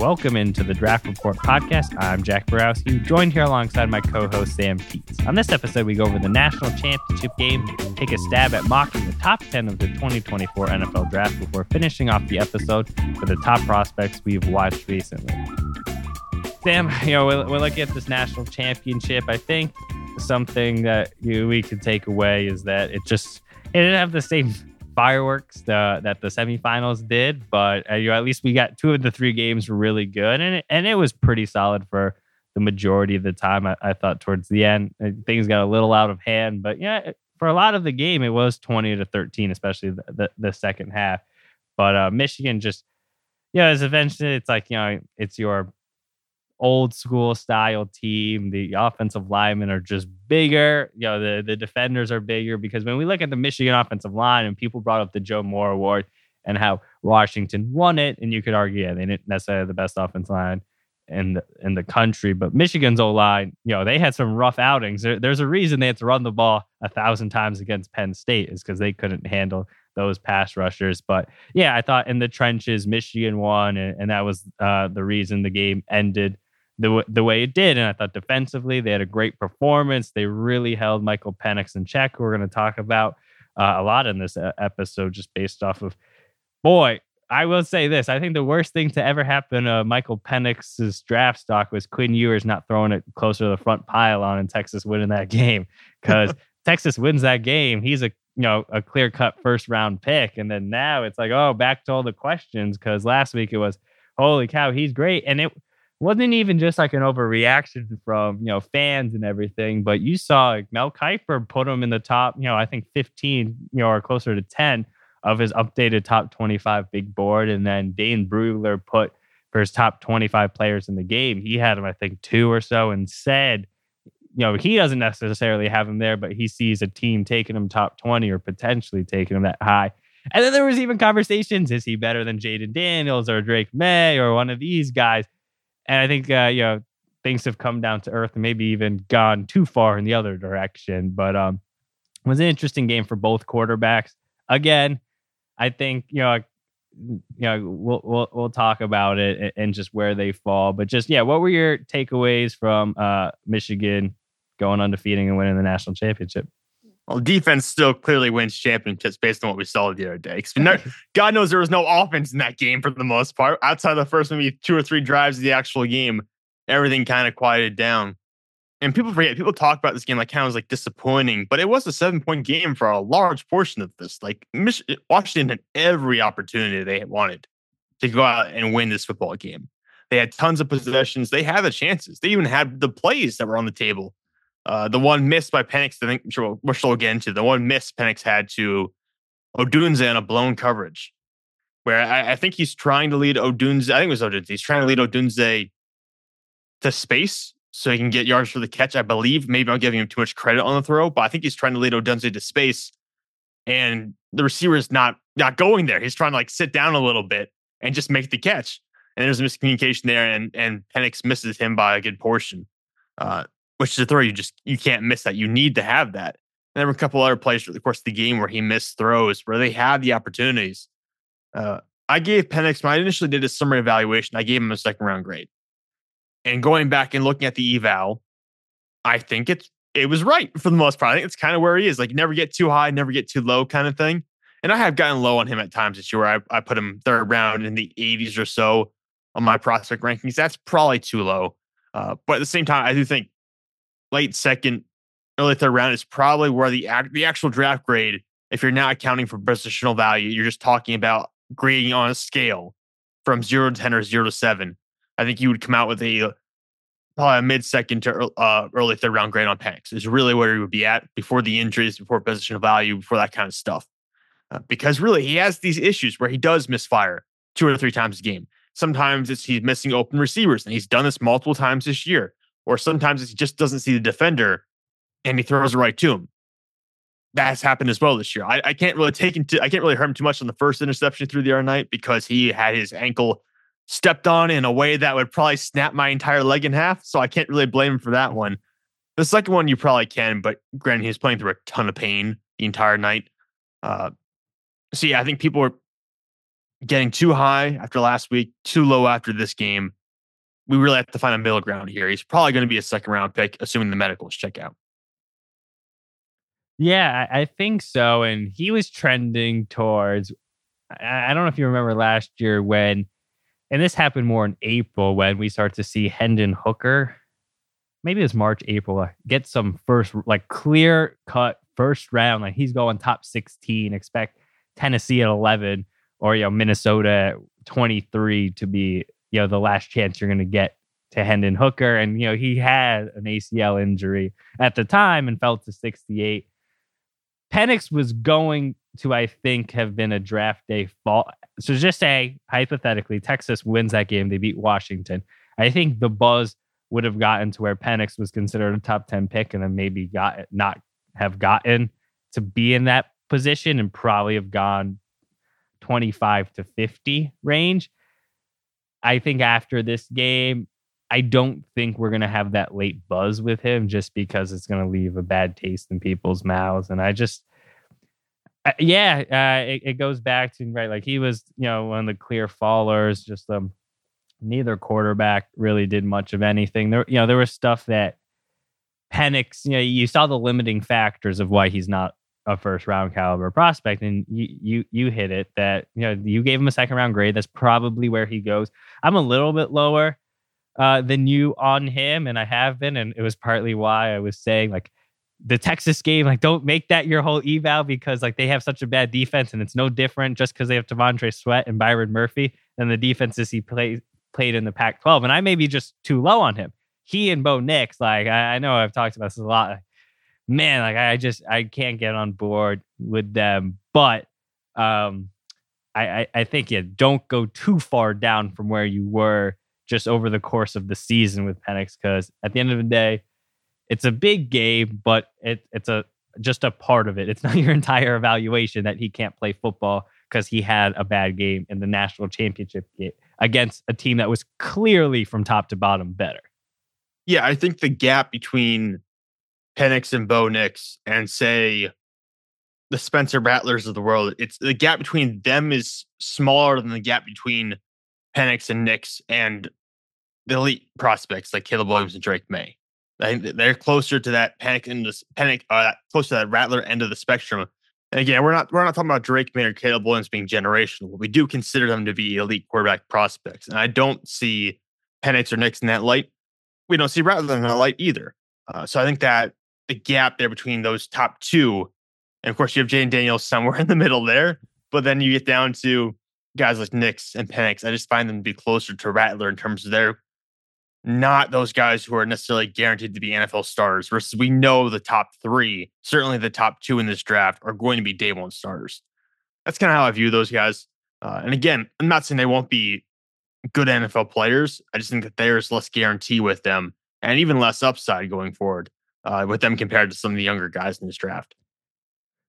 Welcome into the Draft Report podcast. I'm Jack Borowsky, joined here alongside my co-host Sam Teets. On this episode, we go over the national championship game, take a stab at mocking the top 10 of the 2024 NFL Draft before finishing off the episode with the top prospects we've watched recently. Sam, you know, we're, we're looking at this national championship. I think something that you, we could take away is that it just it didn't have the same fireworks the, that the semifinals did, but uh, you know, at least we got two of the three games really good, and it, and it was pretty solid for the majority of the time. I, I thought towards the end uh, things got a little out of hand, but yeah, for a lot of the game it was twenty to thirteen, especially the the, the second half. But uh, Michigan just yeah, it's eventually it's like you know it's your old school style team. The offensive linemen are just bigger. You know, the, the defenders are bigger because when we look at the Michigan offensive line and people brought up the Joe Moore Award and how Washington won it, and you could argue, yeah, they didn't necessarily have the best offensive line in the, in the country, but Michigan's O line, you know, they had some rough outings. There, there's a reason they had to run the ball a thousand times against Penn State is because they couldn't handle those pass rushers. But yeah, I thought in the trenches, Michigan won, and, and that was uh, the reason the game ended the the way it did. And I thought defensively they had a great performance. They really held Michael Penix in check. Who we're going to talk about uh, a lot in this uh, episode, just based off of boy. I will say this: I think the worst thing to ever happen to Michael Penix's draft stock was Quinn Ewers not throwing it closer to the front pylon and Texas winning that game because Texas wins that game. He's a you know a clear cut first round pick, and then now it's like oh back to all the questions because last week it was holy cow he's great and it wasn't even just like an overreaction from you know fans and everything, but you saw Mel Kiper put him in the top, you know, I think 15, you know, or closer to 10 of his updated top 25 big board, and then Dane Brugler put for his top 25 players in the game. He had him, I think, two or so, and said, you know, he doesn't necessarily have him there, but he sees a team taking him top 20 or potentially taking him that high. And then there was even conversations: is he better than Jayden Daniels or Drake Maye or one of these guys? And I think uh, you know things have come down to earth and maybe even gone too far in the other direction. But um, it was an interesting game for both quarterbacks. Again, I think you know you know we'll we'll we'll talk about it and just where they fall. But just yeah, what were your takeaways from uh, Michigan going undefeated and winning the national championship? Well, defense still clearly wins championships based on what we saw the other day. God knows there was no offense in that game for the most part. Outside of the first maybe two or three drives of the actual game, everything kind of quieted down. And people forget, people talk about this game like kind of was like disappointing, but it was a seven point game for a large portion of this. Like Mich- Washington had every opportunity they wanted to go out and win this football game. They had tons of possessions. They had the chances. They even had the plays that were on the table uh, the one missed by Penix, I think we'll, we'll still get into the one miss Penix had to Odunze on a blown coverage, where I, I, think he's trying to lead Odunze. I think it was Odunze. He's trying to lead Odunze to space so he can get yards for the catch. I believe maybe I'm giving him too much credit on the throw, but I think he's trying to lead Odunze to space, and the receiver is not not going there. He's trying to like sit down a little bit and just make the catch. And there's a miscommunication there, and and Penix misses him by a good portion. Uh, which is a throw you just you can't miss that. You need to have that. And there were a couple other plays through the course of the game where he missed throws where they had the opportunities. Uh, I gave Penix when I initially did a summary evaluation. I gave him a second round grade, and going back and looking at the eval, I think it's it was right for the most part. I think it's kind of where he is. Like never get too high, never get too low, kind of thing. And I have gotten low on him at times this year. I, I put him third round in the 80s or so on my prospect rankings. That's probably too low. Uh, but at the same time, I do think late second, early third round is probably where the the actual draft grade, if you're not accounting for positional value, you're just talking about grading on a scale from zero to ten or zero to seven. I think you would come out with a probably a mid second to uh, early third round grade on Penix is really where he would be at before the injuries, before positional value, before that kind of stuff. Uh, because really, he has these issues where he does misfire two or three times a game. Sometimes it's he's missing open receivers, and he's done this multiple times this year or sometimes he just doesn't see the defender and he throws it right to him. That's happened as well this year. I, I can't really take into I can't really hurt him too much on the first interception through the other night because he had his ankle stepped on in a way that would probably snap my entire leg in half. So I can't really blame him for that one. The second one you probably can, but granted, he was playing through a ton of pain the entire night. Uh, so yeah, I think people are getting too high after last week, too low after this game. We really have to find a middle ground here. He's probably going to be a second round pick, assuming the medicals check out. Yeah, I think so. And he was trending towards, I don't know if you remember last year when, and this happened more in April when we start to see Hendon Hooker, maybe it's March, April, uh, get some first, like clear cut first round. Like he's going top 16, expect Tennessee at 11 or, you know, Minnesota at 23 to be, you know, the last chance you're going to get to Hendon Hooker. And, you know, he had an ACL injury at the time and fell to 68 Penix was going to, I think, have been a draft day fall. So just say, hypothetically, Texas wins that game. They beat Washington. I think the buzz would have gotten to where Penix was considered a top 10 pick and then maybe got not have gotten to be in that position and probably have gone 25 to 50 range. I think after this game, I don't think we're going to have that late buzz with him just because it's going to leave a bad taste in people's mouths. And I just, yeah, uh, it, it, goes back to, right, like he was, you know, one of the clear fallers, just um, neither quarterback really did much of anything. There, you know, there was stuff that Penix, you know, you saw the limiting factors of why he's not a first round caliber prospect and you you you hit it that you know you gave him a second round grade that's probably where he goes i'm a little bit lower uh, than you on him, and I have been, and it was partly why I was saying like the Texas game, like don't make that your whole eval because like they have such a bad defense, and it's no different just because they have T'Vondre Sweat and Byron Murphy than the defenses he played played in the Pac-12, and I may be just too low on him. He and Bo Nix, like I, I know I've talked about this a lot. Man, like I just I can't get on board with them, but um, I, I, I think yeah, don't go too far down from where you were just over the course of the season with Penix because at the end of the day, it's a big game, but it, it's a just a part of it. It's not your entire evaluation that he can't play football because he had a bad game in the national championship game against a team that was clearly from top to bottom better. Yeah, I think the gap between Penix and Bo Nix and say the Spencer Rattlers of the world, it's the gap between them is smaller than the gap between Penix and Nix and the elite prospects like Caleb Williams and Drake Maye. I think they're closer to that panic in the panic, uh, close to that Rattler end of the spectrum. And again, we're not we're not talking about Drake Maye or Caleb Williams being generational. We do consider them to be elite quarterback prospects, and I don't see Penix or Nix in that light. We don't see Rattler in that light either. Uh, so I think that the gap there between those top two, and of course you have Jayden Daniels somewhere in the middle there, but then you get down to guys like Nix and Penix. I just find them to be closer to Rattler in terms of their not those guys who are necessarily guaranteed to be NFL starters, versus we know the top three, certainly the top two in this draft, are going to be day one starters. That's kind of how I view those guys. Uh, and again, I'm not saying they won't be good NFL players. I just think that there's less guarantee with them and even less upside going forward uh, with them compared to some of the younger guys in this draft.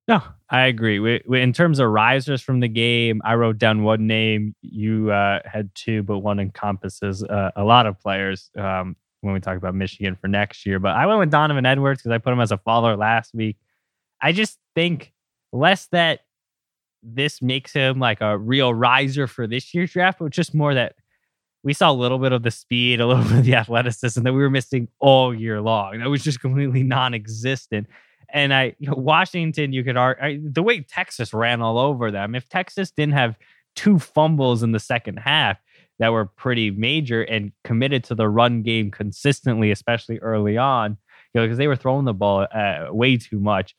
No, I agree. We, we, in terms of risers from the game, I wrote down one name. You uh, had two, but one encompasses uh, a lot of players um, when we talk about Michigan for next year. But I went with Donovan Edwards because I put him as a follower last week. I just think less that this makes him like a real riser for this year's draft, but just more that we saw a little bit of the speed, a little bit of the athleticism that we were missing all year long. That was just completely non existent. And I, you know, Washington, you could argue the way Texas ran all over them. If Texas didn't have two fumbles in the second half that were pretty major and committed to the run game consistently, especially early on, you know, because they were throwing the ball uh, way too much.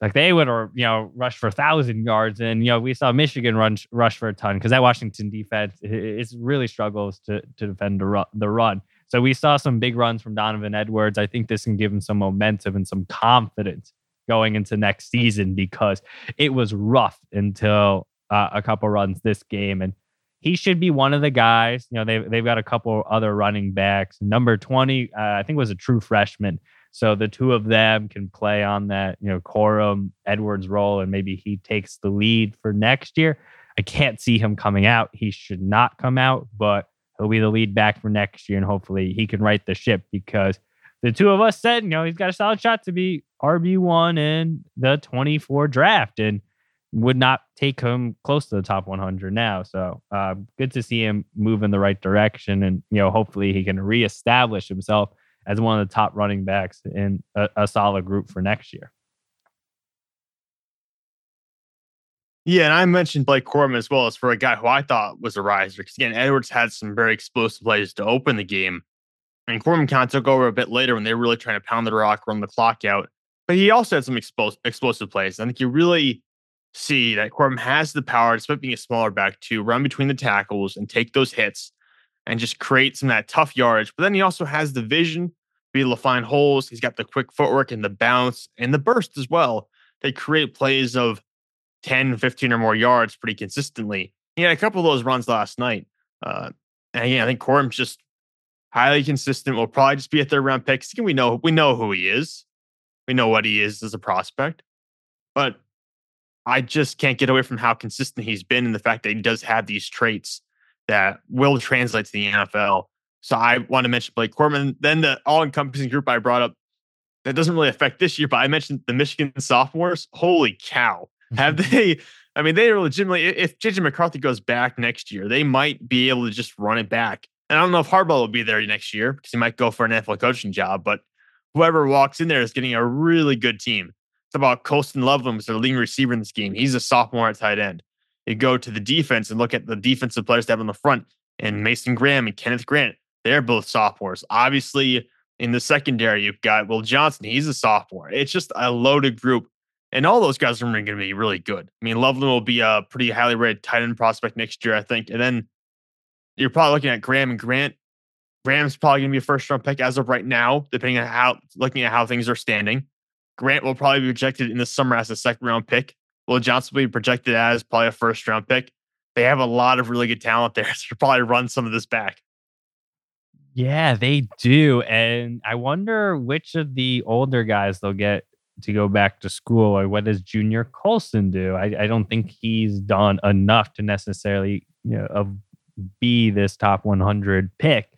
Like they would, or you know, rush for a thousand yards, and you know, we saw Michigan run rush for a ton because that Washington defense it really struggles to to defend the run, the run. So we saw some big runs from Donovan Edwards. I think this can give him some momentum and some confidence going into next season because it was rough until uh, a couple runs this game. And he should be one of the guys. You know, they've, they've got a couple other running backs. Number 20, uh, I think was a true freshman. So the two of them can play on that, you know, Corum Edwards role, and maybe he takes the lead for next year. I can't see him coming out. He should not come out, but he'll be the lead back for next year, and hopefully he can right the ship because the two of us said, you know, he's got a solid shot to be RB one in the 24 draft, and would not take him close to the top 100 now. So uh, good to see him move in the right direction, and you know hopefully he can reestablish himself as one of the top running backs in a, a solid group for next year. Yeah, and I mentioned Blake Corum as well as for a guy who I thought was a riser because again Edwards had some very explosive plays to open the game, and Corum kind of took over a bit later when they were really trying to pound the rock, run the clock out. But he also had some explos- explosive plays. I think you really see that Corum has the power, despite being a smaller back, to run between the tackles and take those hits and just create some of that tough yardage. But then he also has the vision, be able to find holes. He's got the quick footwork and the bounce and the burst as well. They create plays of 10, 15 or more yards pretty consistently. He had a couple of those runs last night. Uh, and again, I think Corum's just highly consistent. Will probably just be a third round pick. We know we know who he is. We know what he is as a prospect. But I just can't get away from how consistent he's been and the fact that he does have these traits that will translate to the NFL. So I want to mention Blake Corum. Then the all encompassing group I brought up that doesn't really affect this year, but I mentioned the Michigan sophomores. Holy cow. Have they? I mean, they are legitimately. If JJ McCarthy goes back next year, they might be able to just run it back. And I don't know if Harbaugh will be there next year because he might go for an NFL coaching job. But whoever walks in there is getting a really good team. It's about Colston Loveland was their leading receiver in this game. He's a sophomore at tight end. You go to the defense and look at the defensive players they have on the front, and Mason Graham and Kenneth Grant. They're both sophomores. Obviously, in the secondary, you've got Will Johnson. He's a sophomore. It's just a loaded group and all those guys are going to be really good. I mean, Loveland will be a pretty highly rated tight end prospect next year, I think. And then you're probably looking at Graham and Grant. Graham's probably going to be a first round pick as of right now, depending on how looking at how things are standing. Grant will probably be projected in the summer as a second round pick. Will Johnson will be projected as probably a first round pick. They have a lot of really good talent there, so probably run some of this back. Yeah, they do. And I wonder which of the older guys they'll get to go back to school or what does junior colson do? I, I don't think he's done enough to necessarily you know of, be this top 100 pick.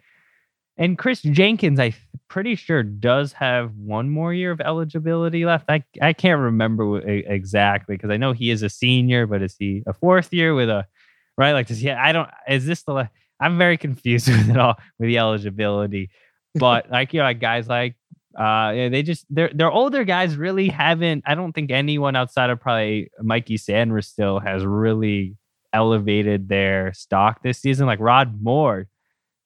And Chris jenkins i'm pretty sure does have one more year of eligibility left. I, I can't remember exactly because i know he is a senior but is he a fourth year with a right? Like does he i don't is this the i'm very confused with it all with the eligibility but like you know like guys like uh, they just they're they're older guys. Really haven't. I don't think anyone outside of probably Mikey Sainristil has really elevated their stock this season. Like Rod Moore,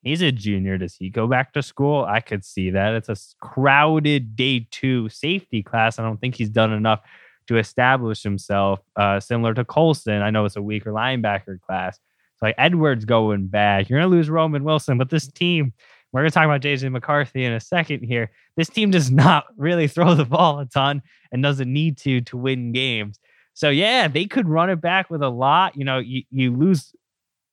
he's a junior. Does he go back to school? I could see that. It's a crowded day two safety class. I don't think he's done enough to establish himself. Uh, similar to Colson. I know it's a weaker linebacker class. So like Edwards going back, you're gonna lose Roman Wilson, but this team we're to talk about JJ McCarthy in a second here. This team does not really throw the ball a ton and doesn't need to to win games. So yeah, they could run it back with a lot. You know, you, you lose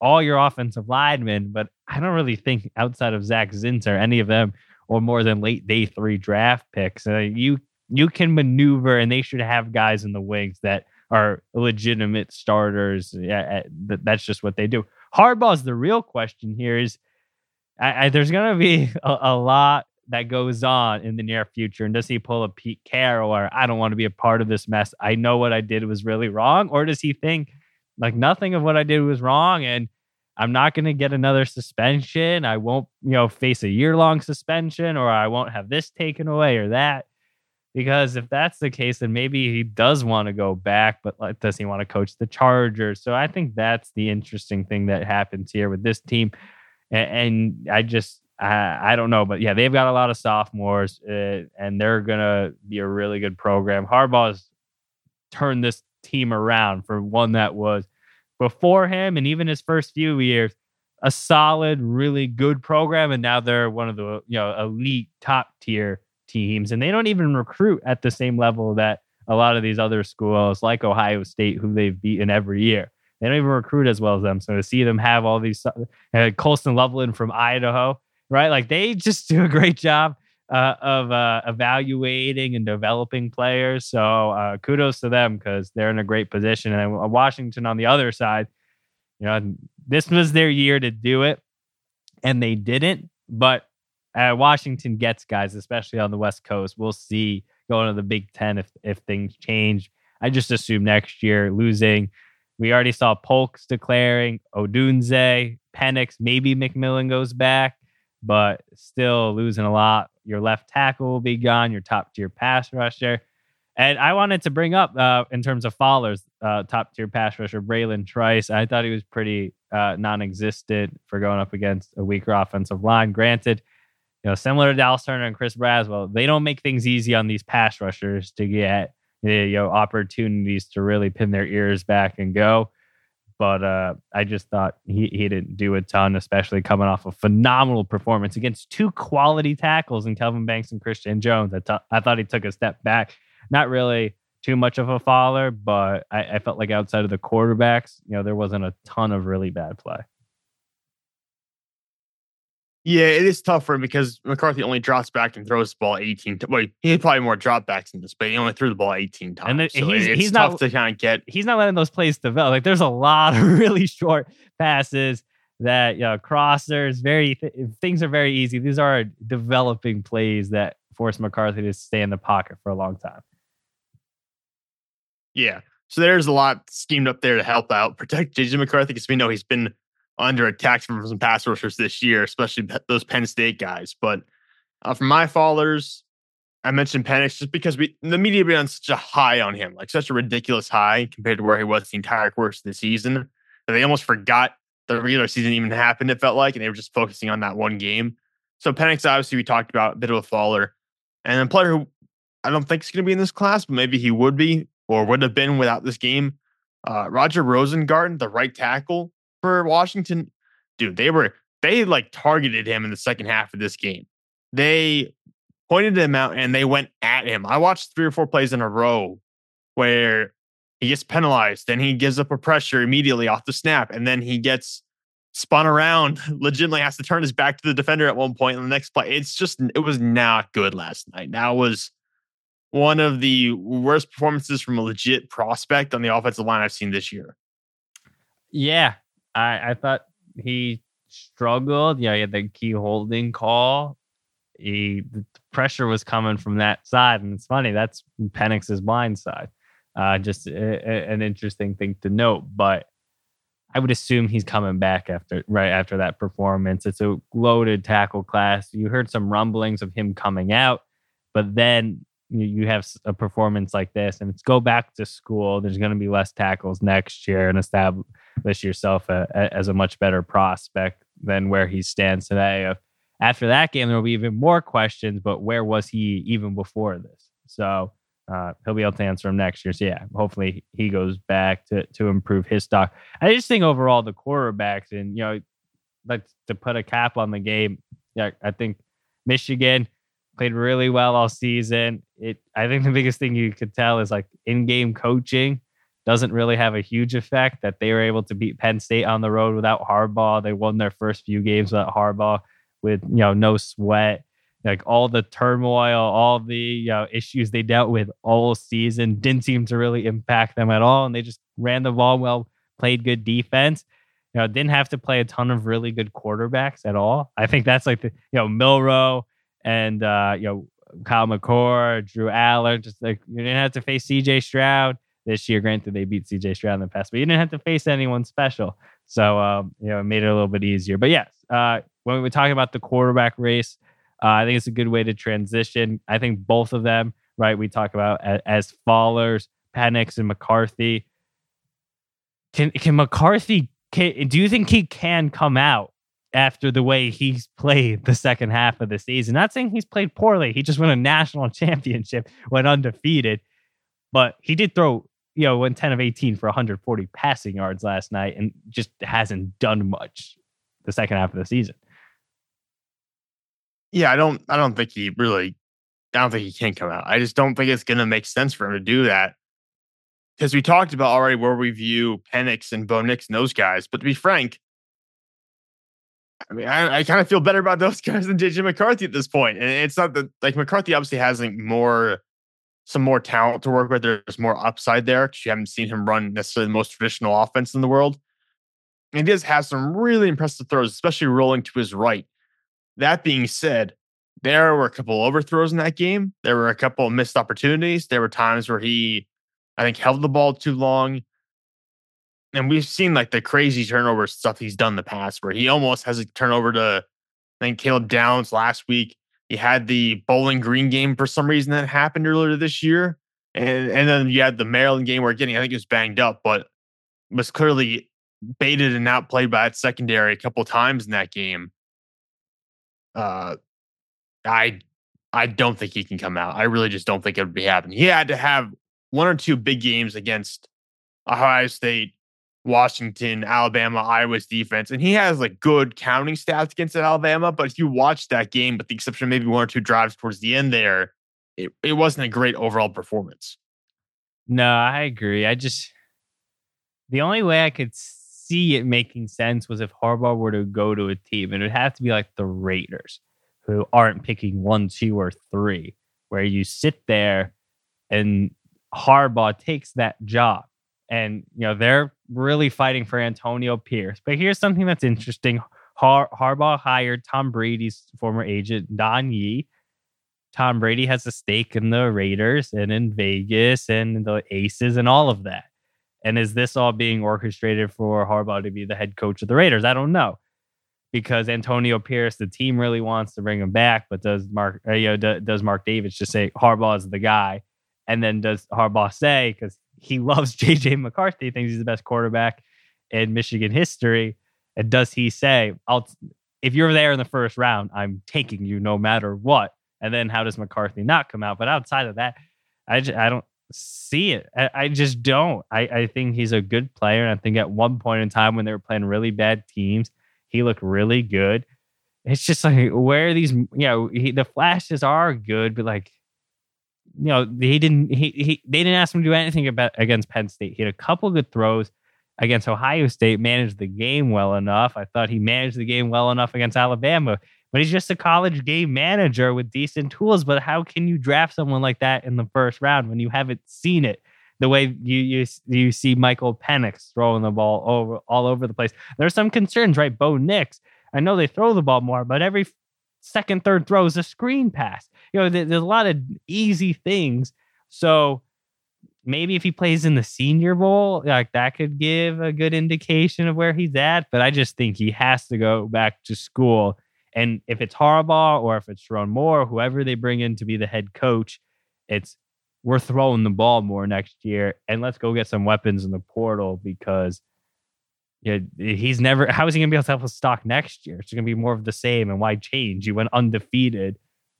all your offensive linemen, but I don't really think outside of Zak Zinter, any of them or more than late day three draft picks. Uh, you you can maneuver, and they should have guys in the wings that are legitimate starters. Yeah, eh, that's just what they do. Harbaugh's the real question here is I, I, there's going to be a, a, lot that goes on in the near future. And does he pull a Pete Carroll or I don't want to be a part of this mess? I know what I did was really wrong. Or does he think like nothing of what I did was wrong and I'm not going to get another suspension? I won't, you know, face a year long suspension or I won't have this taken away or that. Because if that's the case, then maybe he does want to go back, but like, does he want to coach the Chargers? So I think that's the interesting thing that happens here with this team and, and I just I, I, don't know, but yeah, they've got a lot of sophomores, uh, and they're gonna be a really good program. Harbaugh's turned this team around from one that was before him, and even his first few years, a solid, really good program, and now they're one of the you know elite top tier teams, and they don't even recruit at the same level that a lot of these other schools like Ohio State, who they've beaten every year. They don't even recruit as well as them. So to see them have all these, uh, Colston Loveland from Idaho, right? Like they just do a great job uh, of uh, evaluating and developing players. So uh, kudos to them because they're in a great position. And Washington on the other side, you know, this was their year to do it, and they didn't. But uh, Washington gets guys, especially on the West Coast. We'll see going to the Big Ten if if things change. I just assume next year losing. We already saw Polk's declaring, Odunze, Penix, maybe McMillan goes back, but still losing a lot. Your left tackle will be gone, your top tier pass rusher. And I wanted to bring up uh, in terms of Fowler's uh, top tier pass rusher, Bralen Trice. I thought he was pretty uh, non existent for going up against a weaker offensive line. Granted, you know, similar to Dallas Turner and Chris Braswell, they don't make things easy on these pass rushers to get you know opportunities to really pin their ears back and go. But uh, I just thought he, he didn't do a ton, especially coming off a phenomenal performance against two quality tackles in Kelvin Banks and Christian Jones. I, t- I thought he took a step back. Not really too much of a faller, but I, I felt like outside of the quarterbacks, you know, there wasn't a ton of really bad play. Yeah, it is tough for him because McCarthy only drops back and throws the ball 18 times. Well, he had probably more dropbacks in this, but he only threw the ball 18 times. And so he's, he's tough not, to kind of get. He's not letting those plays develop. Like there's a lot of really short passes that, you know, crossers, very, things are very easy. These are developing plays that force McCarthy to stay in the pocket for a long time. Yeah. So there's a lot schemed up there to help out, protect JJ McCarthy because we know he's been under attack from some pass rushers this year, especially those Penn State guys. But uh, for my followers, I mentioned Penix just because we the media been on such a high on him, like such a ridiculous high compared to where he was the entire course of the season that they almost forgot the regular season even happened. It felt like, and they were just focusing on that one game. So Penix, obviously, we talked about a bit of a faller, and a player who I don't think is going to be in this class, but maybe he would be or would have been without this game. Uh, Roger Rosengarten, the right tackle, for Washington, dude, they were they like targeted him in the second half of this game. They pointed him out and they went at him. I watched three or four plays in a row where he gets penalized, then he gives up a pressure immediately off the snap, and then he gets spun around, legitimately has to turn his back to the defender at one point in the next play. It's just it was not good last night. That was one of the worst performances from a legit prospect on the offensive line I've seen this year. Yeah, I, I thought he struggled. Yeah, he had the key holding call. He the pressure was coming from that side, and it's funny that's Penix's blind side. Uh, just a, a, an interesting thing to note, but I would assume he's coming back after right after that performance. It's a loaded tackle class. You heard some rumblings of him coming out, but then you have a performance like this, and it's go back to school. There's going to be less tackles next year, and establish yourself a, a, as a much better prospect than where he stands today. After that game, there will be even more questions, but where was he even before this? So uh, he'll be able to answer them next year. So yeah, hopefully he goes back to to improve his stock. I just think overall the quarterbacks and you know, like to put a cap on the game. Yeah, I think Michigan played really well all season. It I think the biggest thing you could tell is like in-game coaching doesn't really have a huge effect that they were able to beat Penn State on the road without Harbaugh. They won their first few games without Harbaugh with, you know, no sweat. Like all the turmoil, all the you know, issues they dealt with all season didn't seem to really impact them at all. And they just ran the ball well, played good defense. You know, didn't have to play a ton of really good quarterbacks at all. I think that's like the, you know, Milroe and, uh, you know, Kyle McCord, Drew Allar, just like you didn't have to face CJ Stroud this year. Granted, they beat CJ Stroud in the past, but you didn't have to face anyone special. So, um, you know, it made it a little bit easier. But yes, uh, when we were talking about the quarterback race, uh, I think it's a good way to transition. I think both of them, right? We talk about as, as fallers, Penix and McCarthy. Can can McCarthy? Can, do you think he can come out after the way he's played the second half of the season? Not saying he's played poorly. He just won a national championship, went undefeated, but he did throw you know, went 10 of 18 for 140 passing yards last night and just hasn't done much the second half of the season. Yeah, I don't I don't think he really I don't think he can come out. I just don't think it's gonna make sense for him to do that. Because we talked about already where we view Penix and Bo Nix and those guys. But to be frank, I mean, I, I kind of feel better about those guys than JJ McCarthy at this point. And it's not that like McCarthy obviously has like more some more talent to work with. There's more upside there because you haven't seen him run necessarily the most traditional offense in the world. And he does have some really impressive throws, especially rolling to his right. That being said, there were a couple overthrows in that game. There were a couple missed opportunities. There were times where he I think held the ball too long. And we've seen like the crazy turnover stuff he's done in the past where he almost has a turnover to I think Caleb Downs last week. He had the Bowling Green game for some reason that happened earlier this year. And and then you had the Maryland game where getting I think he was banged up, but was clearly baited and outplayed by that secondary a couple times in that game. Uh I I don't think he can come out. I really just don't think it would be happening. He had to have one or two big games against Ohio State, Washington, Alabama, Iowa's defense, and he has like good counting stats against Alabama. But if you watch that game, with the exception of maybe one or two drives towards the end there, it, it wasn't a great overall performance. No, I agree. I just the only way I could see it making sense was if Harbaugh were to go to a team, and it would have to be like the Raiders, who aren't picking one, two, or three, where you sit there and Harbaugh takes that job. And, you know, they're really fighting for Antonio Pierce. But here's something that's interesting Har- Harbaugh hired Tom Brady's former agent, Don Yee. Tom Brady has a stake in the Raiders and in Vegas and the Aces and all of that. And is this all being orchestrated for Harbaugh to be the head coach of the Raiders? I don't know because Antonio Pierce, the team really wants to bring him back, but does Mark, uh, you know, does Mark Davis just say Harbaugh is the guy? And then does Harbaugh say because he loves JJ McCarthy, thinks he's the best quarterback in Michigan history, and does he say, "I'll if you're there in the first round, I'm taking you no matter what"? And then how does McCarthy not come out? But outside of that, I just, I don't see it. I, I just don't. I, I think he's a good player. And I think at one point in time when they were playing really bad teams, he looked really good. It's just like where are these, you know, he, the flashes are good, but like you know, he didn't he, he they didn't ask him to do anything about against Penn State. He had a couple good throws against Ohio State, managed the game well enough. I thought he managed the game well enough against Alabama, but he's just a college game manager with decent tools. But how can you draft someone like that in the first round when you haven't seen it? The way you you you see Michael Penix throwing the ball over all over the place. There's some concerns, right? Bo Nix. I know they throw the ball more, but every second, third throw is a screen pass. You know, there's a lot of easy things. So maybe if he plays in the Senior Bowl, like that could give a good indication of where he's at. But I just think he has to go back to school. And if it's Harbaugh or if it's Sherrone Moore, whoever they bring in to be the head coach, it's we're throwing the ball more next year and let's go get some weapons in the portal because yeah, he's never. How is he going to be able to have a stock next year? It's going to be more of the same. And why change? You went undefeated,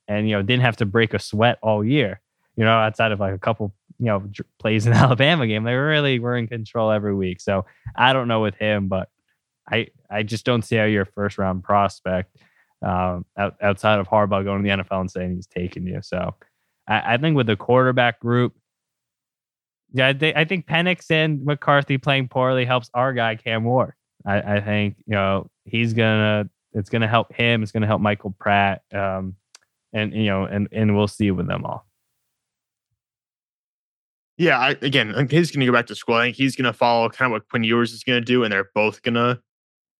and you know didn't have to break a sweat all year. You know, outside of like a couple, you know, plays in the Alabama game, they really were in control every week. So I don't know with him, but I I just don't see how you're a first round prospect um, out, outside of Harbaugh going to the NFL and saying he's taking you. So I, I think with the quarterback group, yeah, they, I think Penix and McCarthy playing poorly helps our guy Cam Ward. I, I think you know he's gonna it's gonna help him. It's gonna help Michael Pratt, um, and you know, and and we'll see with them all. Yeah, I, again, he's going to go back to school. I think he's going to follow kind of what Quinn Ewers is going to do, and they're both going to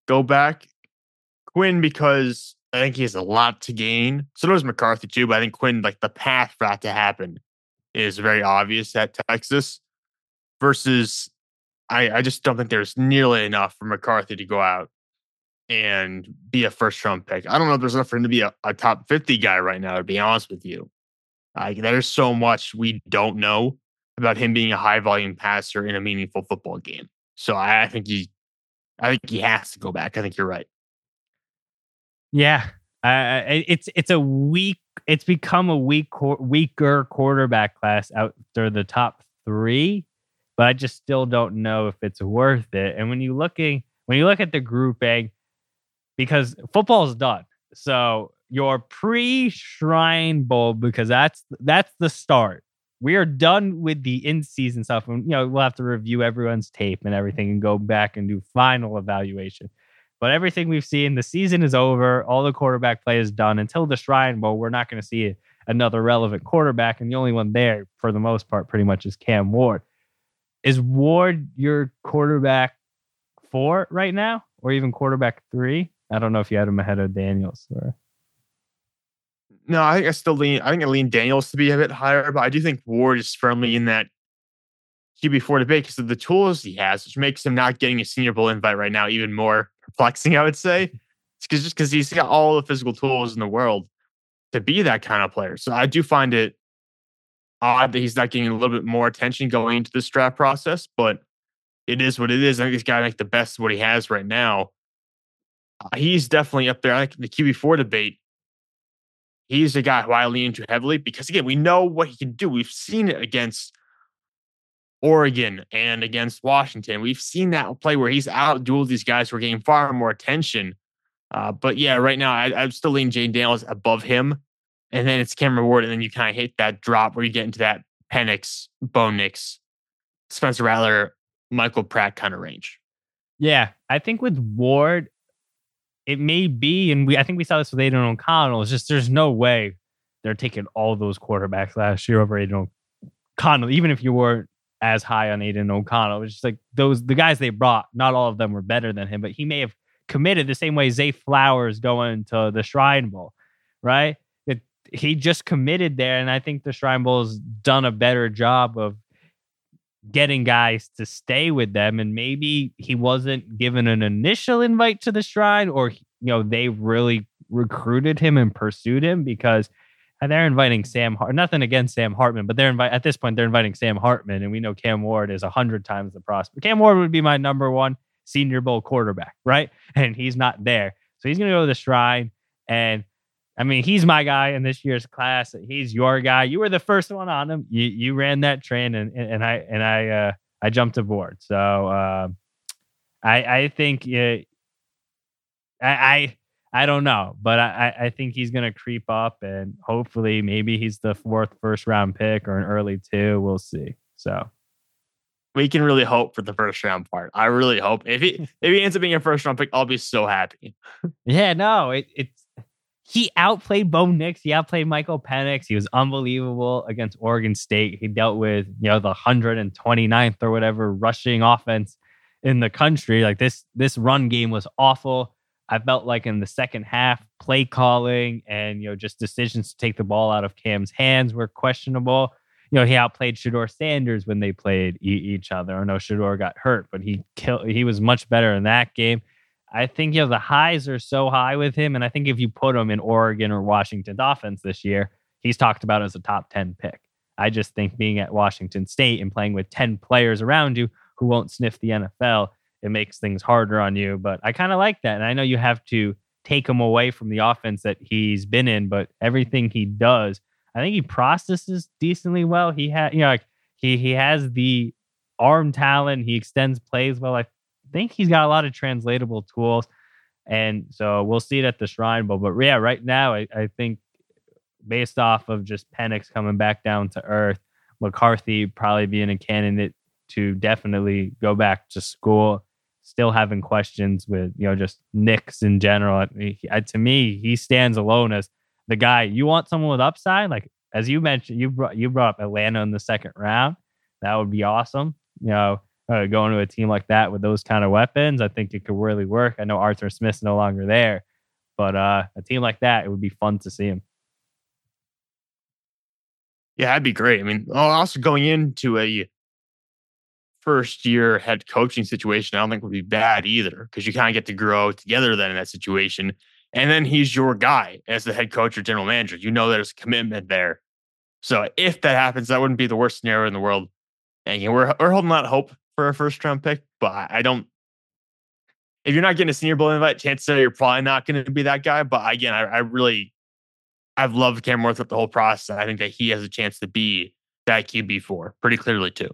go back. Quinn, because I think he has a lot to gain. So does McCarthy too, but I think Quinn, like the path for that to happen, is very obvious at Texas versus I, I just don't think there's nearly enough for McCarthy to go out and be a first round pick. I don't know if there's enough for him to be a, a top 50 guy right now, to be honest with you. Like there's so much we don't know about him being a high volume passer in a meaningful football game. So I, I think he I think he has to go back. I think you're right. Yeah. Uh, it's it's a weak it's become a weak weaker quarterback class out there the top 3 but I just still don't know if it's worth it. And when you looking when you look at the grouping, because football's done, so your pre-Shrine Bowl because that's that's the start. We are done with the in-season stuff, and you know we'll have to review everyone's tape and everything, and go back and do final evaluation. But everything we've seen, the season is over. All the quarterback play is done until the Shrine Bowl. We're not going to see another relevant quarterback, and the only one there, for the most part, pretty much is Cam Ward. Is Ward your quarterback four right now, or even quarterback three? I don't know if you had him ahead of Daniels or. No, I think I still lean. I think I lean Daniels to be a bit higher, but I do think Ward is firmly in that QB4 debate because of the tools he has, which makes him not getting a Senior Bowl invite right now even more perplexing, I would say. It's cause, just because he's got all the physical tools in the world to be that kind of player. So I do find it odd that he's not getting a little bit more attention going into this draft process, but it is what it is. I think he's got to make the best of what he has right now. Uh, he's definitely up there. I think the QB4 debate, he's the guy who I lean into heavily because, again, we know what he can do. We've seen it against Oregon and against Washington. We've seen that play where he's out dueled these guys who are getting far more attention. Uh, but yeah, right now I, am still leaning Jayden Daniels above him. And then it's Cameron Ward. And then you kind of hit that drop where you get into that Penix, Bo Nix, Spencer Rattler, Michael Pratt kind of range. Yeah. I think with Ward, it may be, and we I think we saw this with Aidan O'Connell. It's just there's no way they're taking all those quarterbacks last year over Aidan O'Connell, even if you weren't as high on Aidan O'Connell. It's just like those the guys they brought, not all of them were better than him, but he may have committed the same way Zay Flowers going to the Shrine Bowl, right? He just committed there, and I think the Shrine Bowl's done a better job of getting guys to stay with them. And maybe he wasn't given an initial invite to the Shrine, or you know they really recruited him and pursued him because uh, they're inviting Sam. Hart- Nothing against Sam Hartman, but they're invite at this point they're inviting Sam Hartman, and we know Cam Ward is a hundred times the prospect. Cam Ward would be my number one Senior Bowl quarterback, right? And he's not there, so he's going to go to the Shrine. And I mean, he's my guy in this year's class. He's your guy. You were the first one on him. You you ran that train, and and I and I uh, I jumped aboard. So uh, I I think uh, I I I don't know, but I, I think he's going to creep up and hopefully maybe he's the fourth first round pick or an early two. We'll see. So we can really hope for the first round part. I really hope if he if he ends up being a first round pick, I'll be so happy. yeah, no, it, it's he outplayed Bo Nix. He outplayed Michael Penix. He was unbelievable against Oregon State. He dealt with you know the 129th or whatever rushing offense in the country. Like this this run game was awful. I felt like in the second half, play calling and you know just decisions to take the ball out of Cam's hands were questionable. You know, he outplayed Shedeur Sanders when they played e- each other. I know Shedeur got hurt, but he killed. He was much better in that game. I think you know the highs are so high with him, and I think if you put him in Oregon or Washington's offense this year, he's talked about as a top ten pick. I just think being at Washington State and playing with ten players around you who won't sniff the NFL it makes things harder on you. But I kind of like that. And I know you have to take him away from the offense that he's been in, but everything he does, I think he processes decently well. He had, you know, like he he has the arm talent. He extends plays well. I think he's got a lot of translatable tools. And so we'll see it at the Shrine Bowl. But yeah, right now, I, I think based off of just Penix coming back down to earth, McCarthy probably being a candidate to definitely go back to school still having questions with you know just Nix in general. He, to me, he stands alone as the guy. You want someone with upside, like as you mentioned, you brought you brought up Atlanta in the second round. That would be awesome. You know, uh, going to a team like that with those kind of weapons, I think it could really work. I know Arthur Smith's no longer there, but uh, a team like that, it would be fun to see him. Yeah, that'd be great. I mean, also going into a first year head coaching situation, I don't think would be bad either because you kind of get to grow together then in that situation. And then he's your guy as the head coach or general manager. You know there's commitment there. So if that happens, that wouldn't be the worst scenario in the world. And we're we're holding out hope for a first round pick, but I don't. If you're not getting a Senior Bowl invite, chances are you're probably not going to be that guy. But again, I, I really, I've loved Cam Ward the whole process. I think that he has a chance to be that QB four pretty clearly too.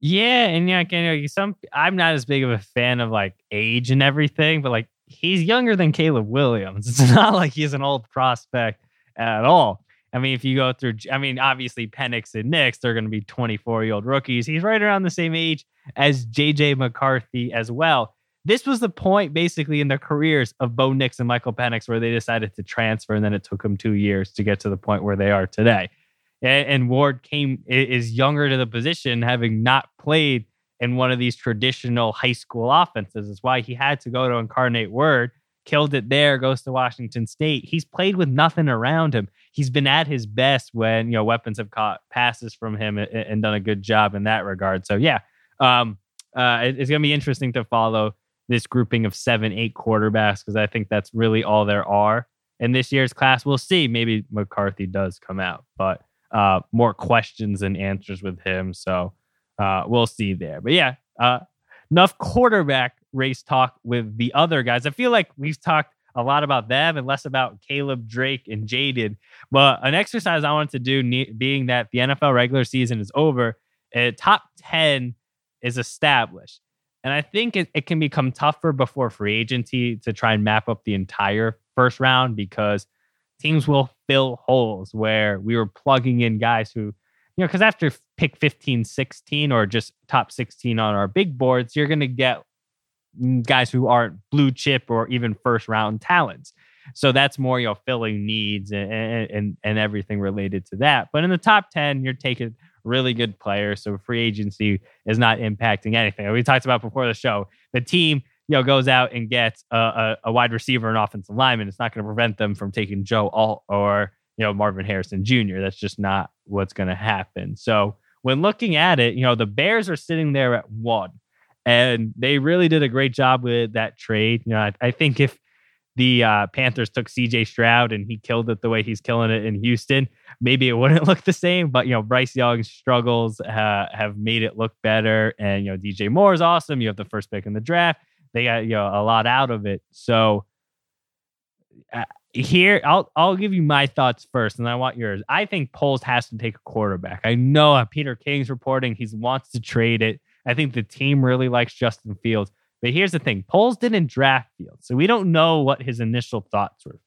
Yeah, and yeah, you know, some I'm not as big of a fan of like age and everything, but like he's younger than Caleb Williams. It's not like he's an old prospect at all. I mean, if you go through, I mean, obviously Penix and Nix, they're going to be 24 year old rookies. He's right around the same age as JJ McCarthy as well. This was the point basically in their careers of Bo Nix and Michael Penix where they decided to transfer, and then it took them two years to get to the point where they are today and Ward came is younger to the position, having not played in one of these traditional high school offenses. Is why he had to go to incarnate Word. Killed it there, goes to Washington State. He's played with nothing around him. He's been at his best when, you know, weapons have caught passes from him and, and done a good job in that regard. So, yeah, um, uh, it, it's going to be interesting to follow this grouping of seven, eight quarterbacks because I think that's really all there are in this year's class. We'll see. Maybe McCarthy does come out, but uh, more questions than answers with him. So uh, we'll see there. But yeah, uh, enough quarterback race talk with the other guys. I feel like we've talked a lot about them and less about Caleb, Drake, and Jayden. But an exercise I wanted to do, being that the NFL regular season is over, a top 10 is established. And I think it, it can become tougher before free agency to try and map up the entire first round because teams will fill holes where we were plugging in guys who, you know, because after pick 15, 16, or just top 16 on our big boards, you're going to get guys who aren't blue chip or even first round talents. So that's more, you know, filling needs and, and, and everything related to that. But in the top 10, you're taking really good players. So free agency is not impacting anything. We talked about before the show. The team, you know, goes out and gets a, a, a wide receiver and offensive lineman. It's not going to prevent them from taking Joe Alt or, you know, Marvin Harrison Jr. That's just not what's going to happen. So when looking at it, you know, the Bears are sitting there at one and they really did a great job with that trade. You know, I, I think if the uh, Panthers took CJ Stroud and he killed it the way he's killing it in Houston, maybe it wouldn't look the same. But, you know, Bryce Young's struggles uh, have made it look better. And, you know, DJ Moore is awesome. You have the first pick in the draft. They got, you know, a lot out of it. So, uh, here I'll I'll give you my thoughts first, and I want yours. I think Poles has to take a quarterback. I know Peter King's reporting he wants to trade it. I think the team really likes Justin Fields. But here's the thing Poles didn't draft Fields, so we don't know what his initial thoughts were.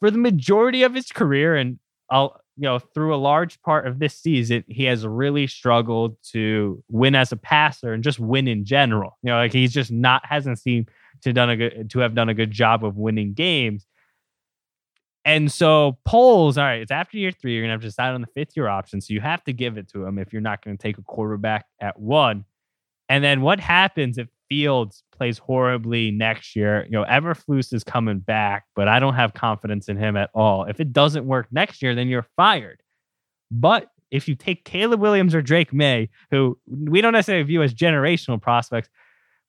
For the majority of his career, and I'll, you know, through a large part of this season, he has really struggled to win as a passer and just win in general. You know, like he's just not hasn't seemed to done a good to have done a good job of winning games. And so Poles, all right, it's after year three. You're gonna have to decide on the fifth year option. So you have to give it to him if you're not going to take a quarterback at one. And then what happens if Fields plays horribly next year? You know, Eberflus is coming back, but I don't have confidence in him at all. If it doesn't work next year, then you're fired. But if you take Caleb Williams or Drake Maye, who we don't necessarily view as generational prospects,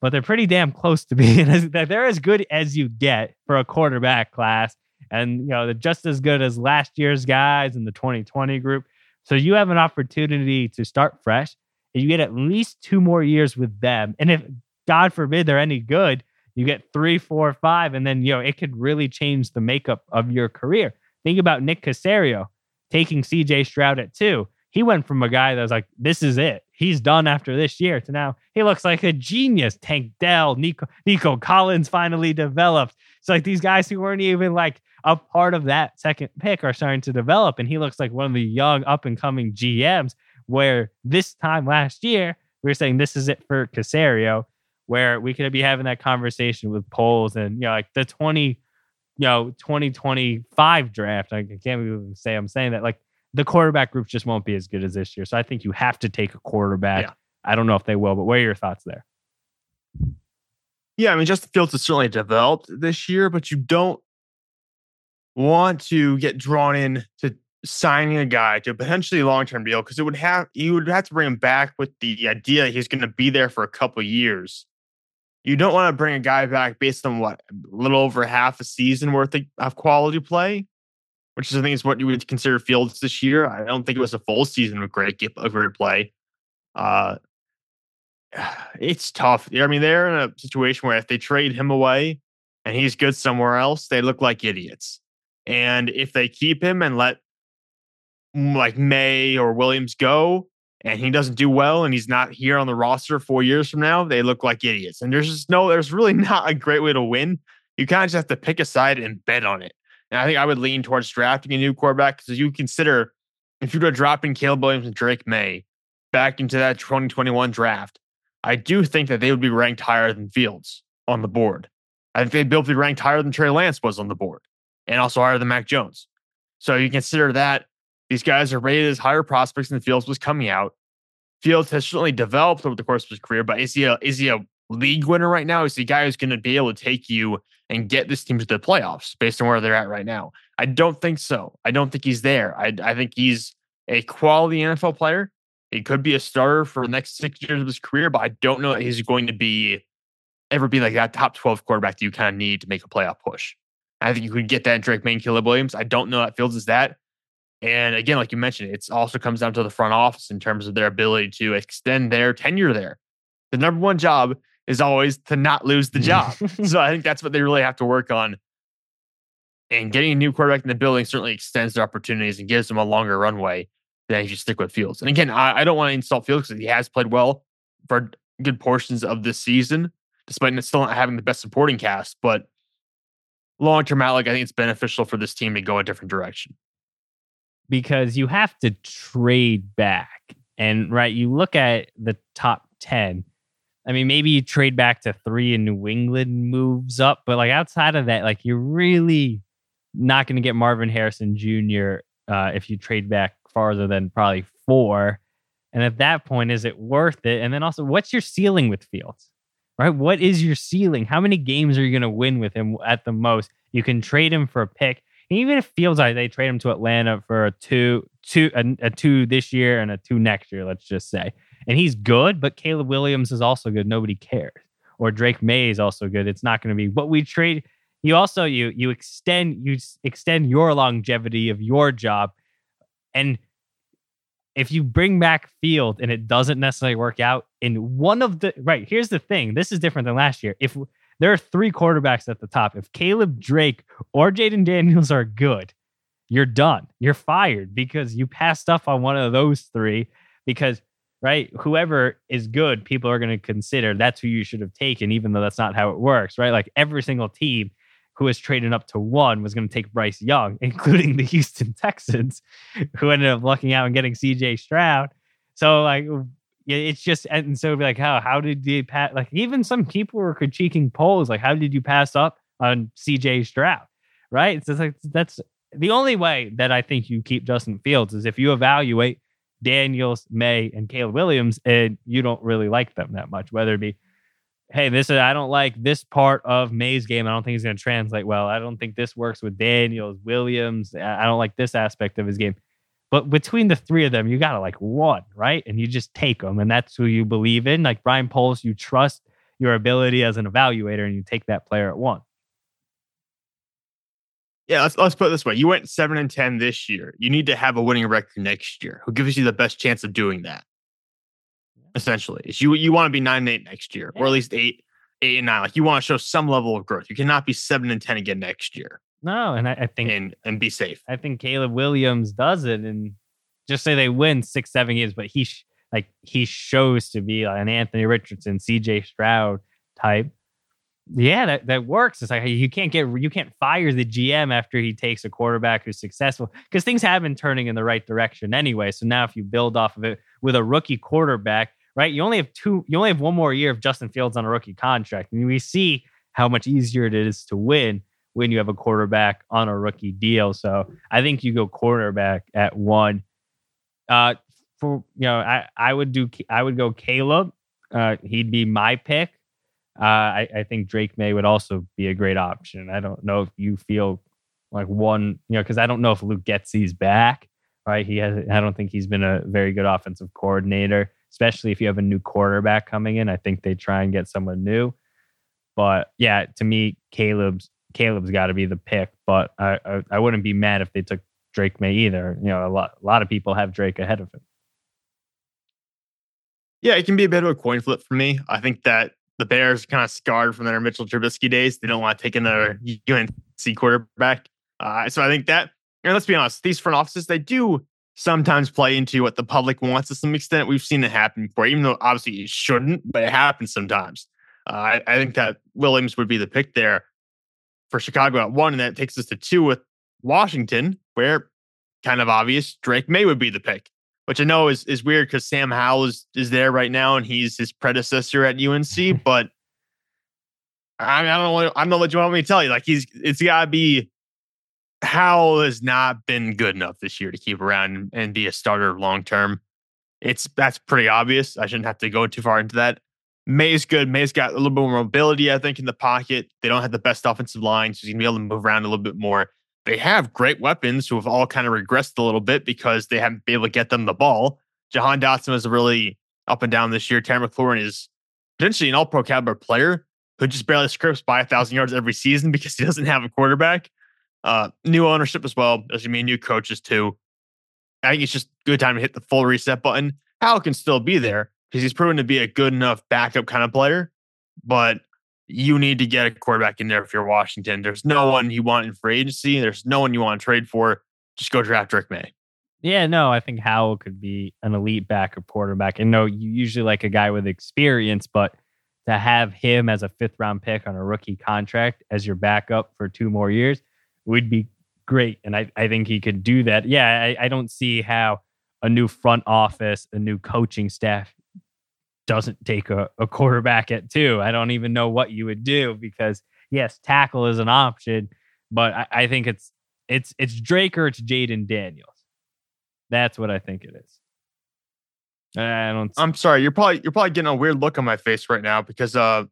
but they're pretty damn close to being they're as good as you get for a quarterback class and you know they're just as good as last year's guys in the 2020 group. So you have an opportunity to start fresh, and you get at least two more years with them. And if God forbid they're any good, you get three, four, five, and then you know it could really change the makeup of your career. Think about Nick Caserio taking CJ Stroud at two. He went from a guy that was like, "This is it. He's done after this year," to now he looks like a genius. Tank Dell, Nico, Nico Collins finally developed. It's like these guys who weren't even like a part of that second pick are starting to develop. And he looks like one of the young up and coming GMs where this time last year, we were saying this is it for Caserio, where we could be having that conversation with Poles and, you know, like the 20, you know, 2025 draft. I can't even say I'm saying that. Like the quarterback group just won't be as good as this year. So I think you have to take a quarterback. Yeah. I don't know if they will, but what are your thoughts there? Yeah, I mean, Justin Fields has certainly developed this year, but you don't want to get drawn in to signing a guy to a potentially long term deal because it would have you would have to bring him back with the idea he's going to be there for a couple years. You don't want to bring a guy back based on what a little over half a season worth of quality play, which is I think is what you would consider Fields this year. I don't think it was a full season of great of great play. Uh, it's tough. I mean, they're in a situation where if they trade him away and he's good somewhere else, they look like idiots. And if they keep him and let like Maye or Williams go and he doesn't do well and he's not here on the roster four years from now, they look like idiots. And there's just no, there's really not a great way to win. You kind of just have to pick a side and bet on it. And I think I would lean towards drafting a new quarterback because you consider if you were dropping Caleb Williams and Drake Maye back into that 2021 draft, I do think that they would be ranked higher than Fields on the board. I think they'd both be ranked higher than Trey Lance was on the board and also higher than Mac Jones. So you consider that these guys are rated as higher prospects than Fields was coming out. Fields has certainly developed over the course of his career, but is he a is he a league winner right now? Is he a guy who's going to be able to take you and get this team to the playoffs based on where they're at right now? I don't think so. I don't think he's there. I, I think he's a quality NFL player. He could be a starter for the next six years of his career, but I don't know that he's going to be ever be like that top 12 quarterback that you kind of need to make a playoff push. I think you could get that in Drake Maye and Caleb Williams. I don't know that Fields is that. And again, like you mentioned, it also comes down to the front office in terms of their ability to extend their tenure there. The number one job is always to not lose the job. so I think that's what they really have to work on. And getting a new quarterback in the building certainly extends their opportunities and gives them a longer runway than if you stick with Fields. And again, I, I don't want to insult Fields because he has played well for good portions of this season, despite still not having the best supporting cast. But long term outlook, I think it's beneficial for this team to go a different direction. Because you have to trade back. And right, you look at the top 10. I mean, maybe you trade back to three and New England moves up, but like outside of that, like you're really not going to get Marvin Harrison Jr. Uh, if you trade back farther than probably four. And at that point, is it worth it? And then also, what's your ceiling with Fields? Right? What is your ceiling? How many games are you going to win with him at the most? You can trade him for a pick. And even if Fields like they trade him to Atlanta for a two, two, a, a two this year and a two next year, let's just say, and he's good, but Caleb Williams is also good. Nobody cares. Or Drake Maye is also good. It's not going to be what we trade. You also you you extend you extend your longevity of your job, and if you bring back Field and it doesn't necessarily work out in one of the right, here's the thing. This is different than last year. If there are three quarterbacks at the top, if Caleb Drake or Jayden Daniels are good, you're done. You're fired because you passed up on one of those three because right whoever is good people are going to consider that's who you should have taken even though that's not how it works right like every single team who was trading up to one was going to take Bryce Young, including the Houston Texans, who ended up lucking out and getting CJ Stroud. So like it's just and so be like how how did you pass like even some people were critiquing Poles like how did you pass up on CJ Stroud? Right? It's like that's the only way that I think you keep Justin Fields is if you evaluate Daniels, Maye, and Caleb Williams, and you don't really like them that much, whether it be hey, this is I don't like this part of Maye's game. I don't think he's going to translate well. I don't think this works with Daniels, Williams. I don't like this aspect of his game. But between the three of them, you got to like one, right? And you just take them, and that's who you believe in. Like Ryan Poles, you trust your ability as an evaluator, and you take that player at one. Yeah, let's let's put it this way: you went seven and ten this year. You need to have a winning record next year. Who gives you the best chance of doing that? Essentially. Is you you want to be nine and eight next year, or at least eight, eight and nine. Like you want to show some level of growth. You cannot be seven and ten again next year. No, and I, I think and and be safe. I think Caleb Williams does it, and just say they win six, seven games, but he sh- like he shows to be like an Anthony Richardson, C.J. Stroud type. Yeah, that, that works. It's like you can't get you can't fire the GM after he takes a quarterback who's successful because things have been turning in the right direction anyway. So now if you build off of it with a rookie quarterback, right? You only have two, you only have one more year of Justin Fields on a rookie contract. And we see how much easier it is to win when you have a quarterback on a rookie deal. So I think you go quarterback at one. Uh, for you know, I I would do I would go Caleb. Uh, he'd be my pick. Uh, I, I think Drake Maye would also be a great option. I don't know if you feel like one, you know, because I don't know if Luke Getsy's back. Right, he has. I don't think he's been a very good offensive coordinator especially if you have a new quarterback coming in. I think they try and get someone new. But yeah, to me, Caleb's Caleb's got to be the pick. But I, I, I wouldn't be mad if they took Drake Maye either. You know, a lot a lot of people have Drake ahead of him. Yeah, it can be a bit of a coin flip for me. I think that the Bears kind of scarred from their Mitchell Trubisky days. They don't want to take another UNC quarterback. Uh, so I think that, and let's be honest, these front offices they do sometimes play into what the public wants to some extent. We've seen it happen before, even though obviously it shouldn't, but it happens sometimes. Uh, I, I, think that Williams would be the pick there for Chicago at one, and that takes us to two with Washington, where kind of obvious Drake Maye would be the pick, which I know is is weird because Sam Howell is, is there right now and he's his predecessor at UNC, but I mean I don't know I don't know what you want me to tell you. Like he's it's gotta be Howell has not been good enough this year to keep around and be a starter long term. It's that's pretty obvious. I shouldn't have to go too far into that. Maye's good. Maye's got a little bit more mobility, I think, in the pocket. They don't have the best offensive line, so he's gonna be able to move around a little bit more. They have great weapons who have all kind of regressed a little bit because they haven't been able to get them the ball. Jahan Dotson is really up and down this year. Terry McLaurin is potentially an all pro caliber player who just barely scripts by a thousand yards every season because he doesn't have a quarterback. Uh, new ownership as well. as you mean, new coaches too. I think it's just good time to hit the full reset button. Howell can still be there because he's proven to be a good enough backup kind of player, but you need to get a quarterback in there if you're Washington. There's no one you want in free agency. There's no one you want to trade for. Just go draft Drake Maye. Yeah, no, I think Howell could be an elite backup quarterback. And no, you usually like a guy with experience, but to have him as a fifth round pick on a rookie contract as your backup for two more years would be great. And I, I think he could do that. Yeah, I, I don't see how a new front office, a new coaching staff doesn't take a, a quarterback at two. I don't even know what you would do because yes, tackle is an option, but I, I think it's it's it's Drake or it's Jayden Daniels. That's what I think it is. I don't. I'm sorry. You're probably you're probably getting a weird look on my face right now because uh,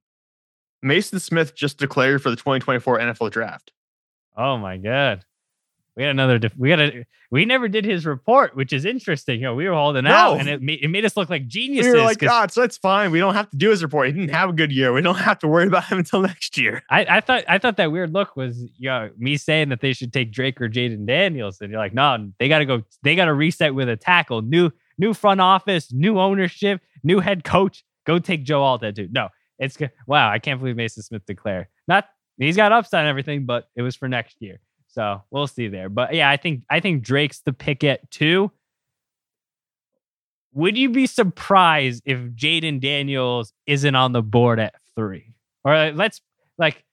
Maason Smith just declared for the 2024 NFL Draft. Oh my god. We got another. we got a. We never did his report, which is interesting. You know, we were holding no. out, and it made, it made us look like geniuses. We were like, God, so that's fine. We don't have to do his report. He didn't have a good year. We don't have to worry about him until next year. I, I thought I thought that weird look was you know me saying that they should take Drake or Jayden Daniels, and you're like, no, they got to go. They got to reset with a tackle. New new front office, new ownership, new head coach. Go take Joe Alt, dude. No, it's good. wow. I can't believe Maason Smith declared. Not he's got upside and everything, but it was for next year. So we'll see there. But yeah, I think I think Drake's the pick at two. Would you be surprised if Jayden Daniels isn't on the board at three? Or let's like,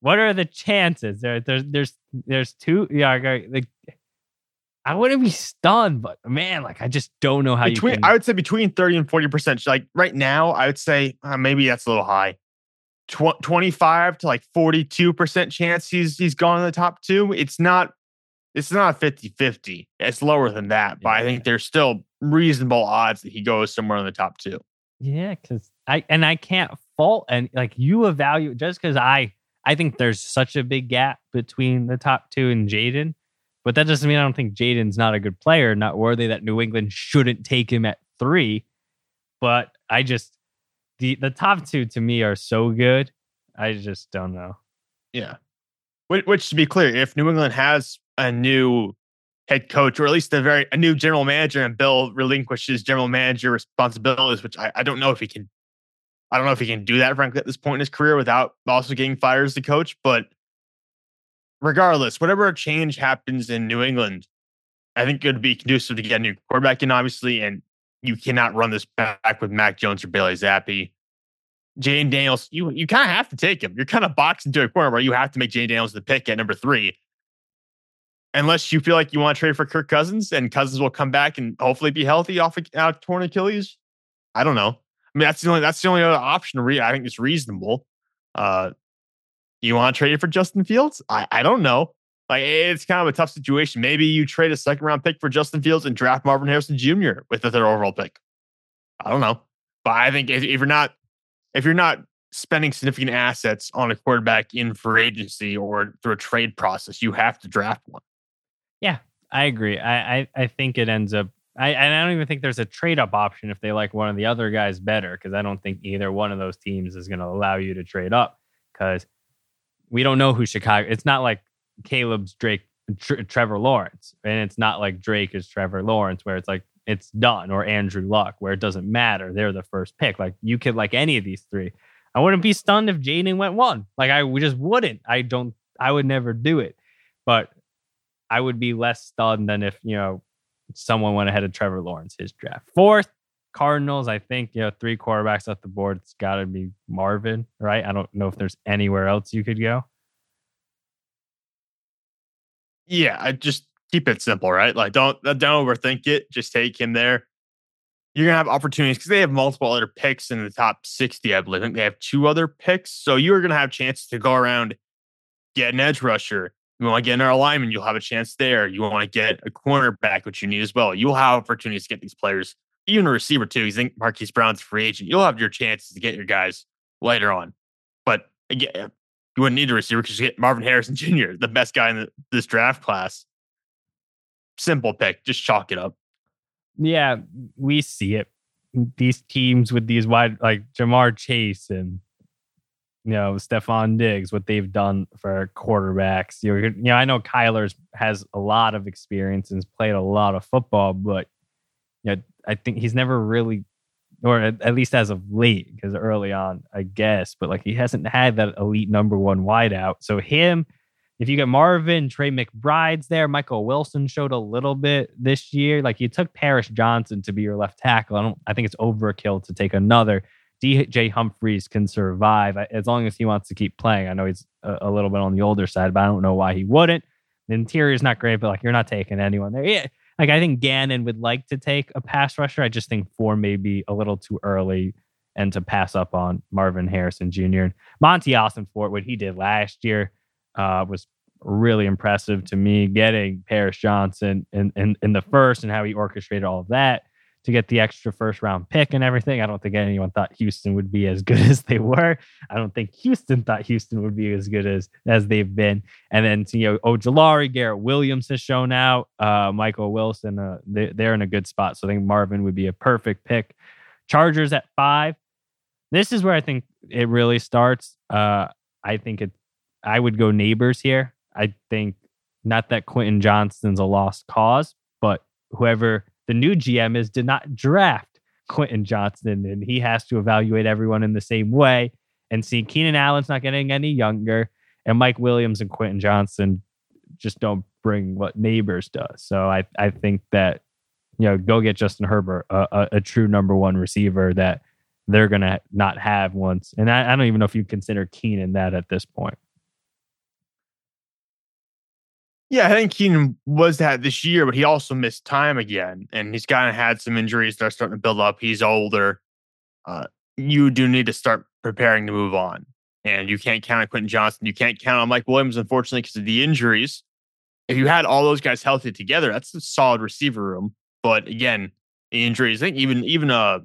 what are the chances? There, there's there's there's two. Yeah, like I wouldn't be stunned, but man, like I just don't know how between, you. Can... I would say between thirty and forty percent. Like right now, I would say uh, maybe that's a little high. 25 to like 42% chance he's he's gone in the top two. It's not it's not 50-50. It's lower than that, but yeah. I think there's still reasonable odds that he goes somewhere in the top two. Yeah, because I and I can't fault and like you evaluate just because I I think there's such a big gap between the top two and Jayden. but that doesn't mean I don't think Jayden's not a good player, not worthy that New England shouldn't take him at three. But I just the the top two to me are so good. I just don't know. Yeah. Which, which to be clear, if New England has a new head coach or at least a very a new general manager and Bill relinquishes general manager responsibilities, which I, I don't know if he can I don't know if he can do that, frankly, at this point in his career without also getting fired as the coach. But regardless, whatever change happens in New England, I think it would be conducive to get a new quarterback in, obviously, and you cannot run this back with Mac Jones or Bailey Zappe. Jayden Daniels, you you kind of have to take him. You're kind of boxed into a corner where you have to make Jayden Daniels the pick at number three. Unless you feel like you want to trade for Kirk Cousins and Cousins will come back and hopefully be healthy off of, out of torn Achilles. I don't know. I mean, that's the only that's the only other option. Re- I think it's reasonable. Uh, you want to trade for Justin Fields? I, I don't know. Like it's kind of a tough situation. Maybe you trade a second round pick for Justin Fields and draft Marvin Harrison Jr. with the third overall pick. I don't know. But I think if, if you're not if you're not spending significant assets on a quarterback in free agency or through a trade process, you have to draft one. Yeah, I agree. I I, I think it ends up I, I don't even think there's a trade up option if they like one of the other guys better because I don't think either one of those teams is going to allow you to trade up because we don't know who Chicago. It's not like Caleb's Drake, Tr- Trevor Lawrence, and it's not like Drake is Trevor Lawrence, where it's like it's done, or Andrew Luck, where it doesn't matter. They're the first pick. Like you could like any of these three. I wouldn't be stunned if Jayden went one. Like I we just wouldn't. I don't. I would never do it. But I would be less stunned than if you know someone went ahead of Trevor Lawrence his draft. Fourth, Cardinals. I think you know three quarterbacks off the board. It's got to be Marvin, right? I don't know if there's anywhere else you could go. Yeah, I just keep it simple, right? Like don't uh, don't overthink it. Just take him there. You're gonna have opportunities because they have multiple other picks in the top 60, I believe. I think they have two other picks. So you're gonna have chances to go around, get an edge rusher. You want to get an alignment, you'll have a chance there. You want to get a cornerback, which you need as well. You'll have opportunities to get these players. even a receiver too. You think Marquise Brown's free agent. You'll have your chances to get your guys later on. But again, you wouldn't need a receiver because you get Marvin Harrison Jr., the best guy in the, this draft class. Simple pick. Just chalk it up. Yeah, we see it. These teams with these wide like Ja'Marr Chase and you know Stefon Diggs, what they've done for quarterbacks. You know, you know, I know Kyler's has a lot of experience and has played a lot of football, but you know, I think he's never really, or at least as of late, because early on, I guess, but like he hasn't had that elite number one wideout. So him, if you get Marvin, Trey McBride's there, Michael Wilson showed a little bit this year. Like you took Paris Johnson to be your left tackle. I don't. I think it's overkill to take another. DJ Humphries can survive as long as he wants to keep playing. I know he's a, a, little bit on the older side, but I don't know why he wouldn't. The interior is not great, but like you're not taking anyone there. Yeah, like I think Gannon would like to take a pass rusher. I just think four may be a little too early and to pass up on Marvin Harrison Jr. And Austin Ossenfort, what he did last year uh, was really impressive to me. Getting Paris Johnson in, in, in the first and how he orchestrated all of that to get the extra first round pick and everything. I don't think anyone thought Houston would be as good as they were. I don't think Houston thought Houston would be as good as as they've been. And then you know, Ojulari, Garrett Williams has shown out. Uh, Michael Wilson, uh, they, they're in a good spot. So I think Marvin would be a perfect pick. Chargers at five. This is where I think it really starts. Uh, I think it. I would go Nabers here. I think not that Quentin Johnston's a lost cause, but whoever the new GM is did not draft Quentin Johnston, and he has to evaluate everyone in the same way. And see, Keenan Allen's not getting any younger, and Mike Williams and Quentin Johnston just don't bring what Nabers does. So I I think that you know go get Justin Herbert, a, a, a true number one receiver that they're gonna not have once. And I, I don't even know if you consider Keenan that at this point. Yeah, I think Keenan was that this year, but he also missed time again, and he's kind of had some injuries that are starting to build up. He's older. Uh, you do need to start preparing to move on, and you can't count on Quentin Johnston. You can't count on Mike Williams, unfortunately, because of the injuries. If you had all those guys healthy together, that's a solid receiver room. But again, the injuries. I think even even uh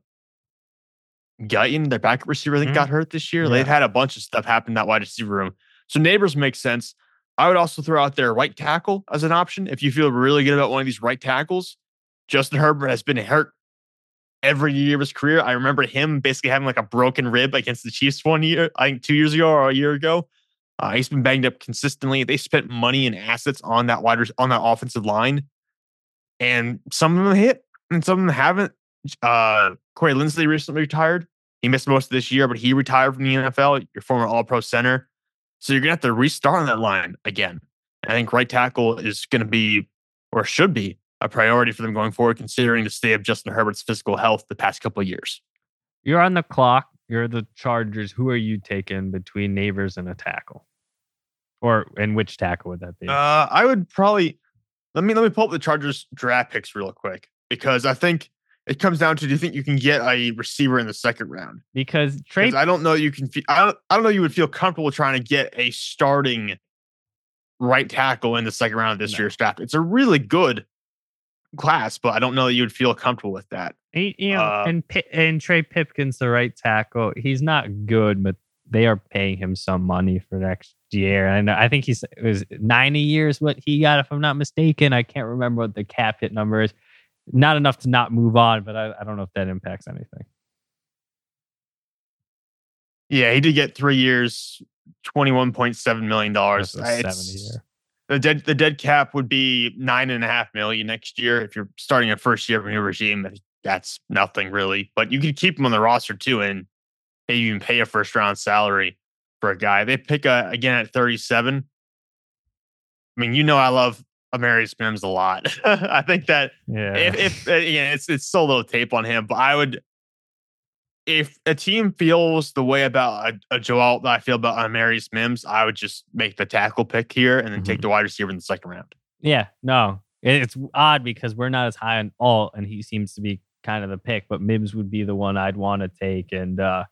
Guyton, their backup receiver, I think mm-hmm. got hurt this year. Yeah. They've had a bunch of stuff happen in that wide receiver room. So Nabers makes sense. I would also throw out there right tackle as an option if you feel really good about one of these right tackles. Justin Herbert has been hurt every year of his career. I remember him basically having like a broken rib against the Chiefs one year, I think two years ago or a year ago. Uh, he's been banged up consistently. They spent money and assets on that wide on that offensive line, and some of them hit and some of them haven't. Uh, Corey Linsley recently retired. He missed most of this year, but he retired from the NFL. Your former All Pro center. So you're going to have to restart on that line again. I think right tackle is going to be, or should be, a priority for them going forward, considering the state of Justin Herbert's physical health the past couple of years. You're on the clock. You're the Chargers. Who are you taking between Nabers and a tackle? Or and which tackle would that be? Uh, I would probably let me let me pull up the Chargers draft picks real quick because I think it comes down to do you think you can get a receiver in the second round? Because Trey, I don't know you can. I don't. I don't know you would feel comfortable trying to get a starting right tackle in the second round of this no. year's draft. It's a really good class, but I don't know that you would feel comfortable with that. He, you know, uh, and and Trey Pipkins, the right tackle, he's not good, but they are paying him some money for next year. And I think he's it was ninety years what he got, if I'm not mistaken. I can't remember what the cap hit number is not enough to not move on, but I, I don't know if that impacts anything. Yeah, he did get three years, twenty-one point seven million dollars. The dead the dead cap would be nine and a half million next year if you're starting a first year of a new regime. That's nothing really, but you could keep him on the roster too, and maybe even pay a first round salary for a guy. They pick a, again at thirty seven. I mean, you know, I love Amarius Mims a lot. I think that yeah, if, if uh, yeah, it's it's so little tape on him, but I would if a team feels the way about a, a Joe Alt that I feel about Amarius Mims, I would just make the tackle pick here and then mm-hmm. take the wide receiver in the second round. Yeah, no, it's odd because we're not as high on Alt, and he seems to be kind of the pick, but Mims would be the one I'd want to take, and uh,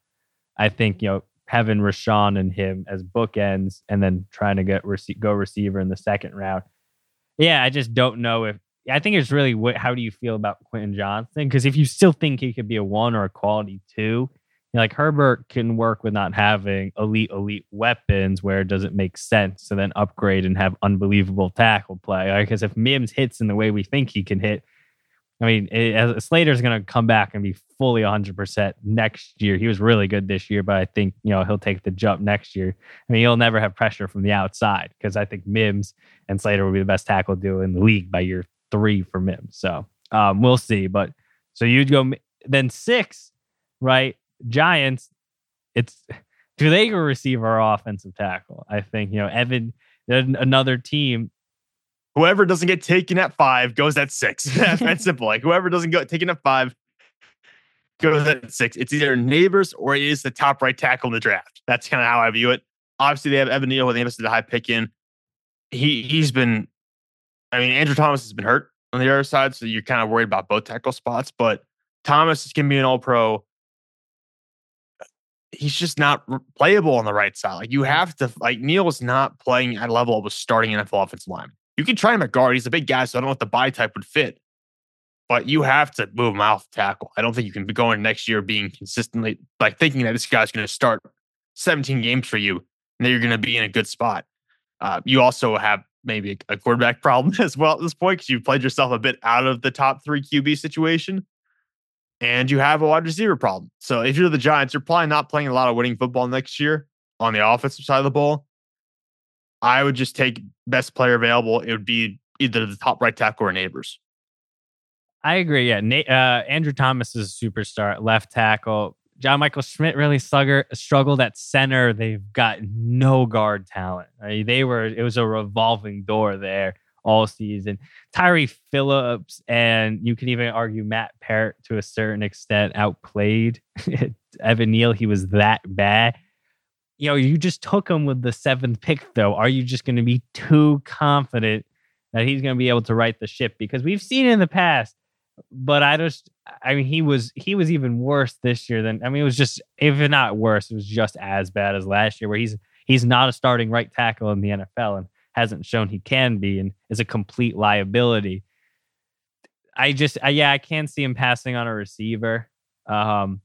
I think you know having Rashawn and him as bookends, and then trying to get rec- go receiver in the second round yeah, I just don't know if I think it's really what, how do you feel about Quentin Johnston? Because if you still think he could be a one or a quality two, like Herbert can work with not having elite, elite weapons where it doesn't make sense to then upgrade and have unbelievable tackle play. Because if Mims hits in the way we think he can hit, I mean, it, Slater's going to come back and be fully 100% next year. He was really good this year, but I think, you know, he'll take the jump next year. I mean, he'll never have pressure from the outside because I think Mims and Slater will be the best tackle duo in the league by year three for Mims. So um, we'll see. But so you'd go then six, right? Giants, it's do they go receive our offensive tackle? I think, you know, Evan, another team. Whoever doesn't get taken at five goes at six. That's simple. Like whoever doesn't get taken at five goes at six. It's either Nabers or it is the top right tackle in the draft. That's kind of how I view it. Obviously, they have Evan Neal with Amos the high pick in. He he's been, I mean, Andrew Thomas has been hurt on the other side, so you're kind of worried about both tackle spots. But Thomas is going to be an All Pro he's just not playable on the right side. Like you have to like Neal is not playing at a level of a starting NFL offensive line. You can try him at guard. He's a big guy, so I don't know if the buy type would fit. But you have to move him off tackle. I don't think you can be going next year being consistently like thinking that this guy's going to start 17 games for you and that you're going to be in a good spot. Uh, you also have maybe a quarterback problem as well at this point because you've played yourself a bit out of the top three QB situation and you have a wide receiver problem. So if you're the Giants, you're probably not playing a lot of winning football next year on the offensive side of the ball. I would just take best player available. It would be either the top right tackle or Nabers. I agree. Yeah, uh, Andrew Thomas is a superstar left tackle. John Michael Schmitz really slugger, struggled at center. They've got no guard talent. they were it was a revolving door there all season. Tyree Phillips and you can even argue Matt Peart to a certain extent outplayed Evan Neal. He was that bad. You know, you just took him with the seventh pick, though. Are you just going to be too confident that he's going to be able to right the ship? Because we've seen in the past, but I just, I mean, he was he was even worse this year than I mean, it was just if not worse, it was just as bad as last year, where he's he's not a starting right tackle in the NFL, and hasn't shown he can be and is a complete liability. I just, I, yeah, I can see him passing on a receiver. Um,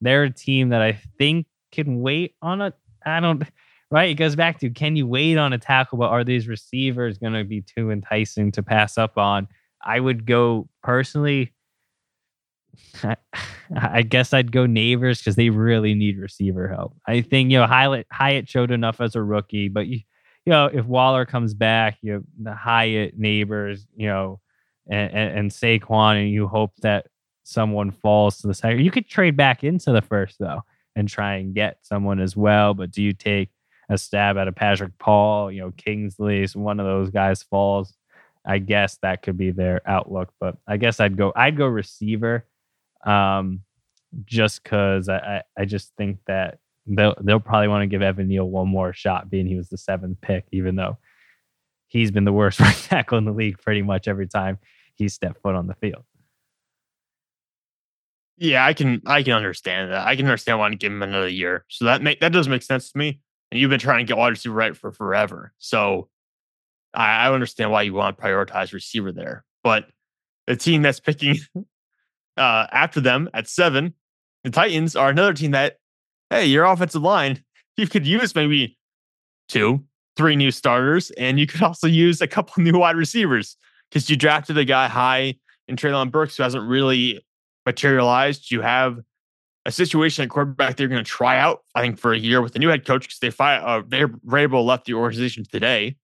they're a team that I think can wait on a, I don't, right? It goes back to can you wait on a tackle, but are these receivers going to be too enticing to pass up on? I would go personally. I, I guess I'd go Nabers because they really need receiver help. I think you know Hyatt Hyatt showed enough as a rookie, but you you know, if Waller comes back, you have the Hyatt Nabers, you know, and, and, and Saquon, and you hope that someone falls to the second. You could trade back into the first though and try and get someone as well. But do you take a stab at a Patrick Paul, you know, Kingsley, so one of those guys falls? I guess that could be their outlook. But I guess I'd go I'd go receiver. Um just because I, I, I just think that they'll they'll probably want to give Evan Neal one more shot, being he was the seventh pick, even though he's been the worst right tackle in the league pretty much every time he stepped foot on the field. Yeah, I can I can understand that. I can understand why to give him another year. So that make that does make sense to me. And you've been trying to get wide receiver right for forever. So I, I understand why you want to prioritize receiver there. But the team that's picking uh, after them at seven, the Titans are another team that hey, your offensive line, you could use maybe two, three new starters, and you could also use a couple new wide receivers because you drafted a guy high in Treylon Burks who hasn't really materialized. You have a situation at quarterback they're going to try out, I think, for a year with the new head coach because they fired, uh, Vrabel left the organization today.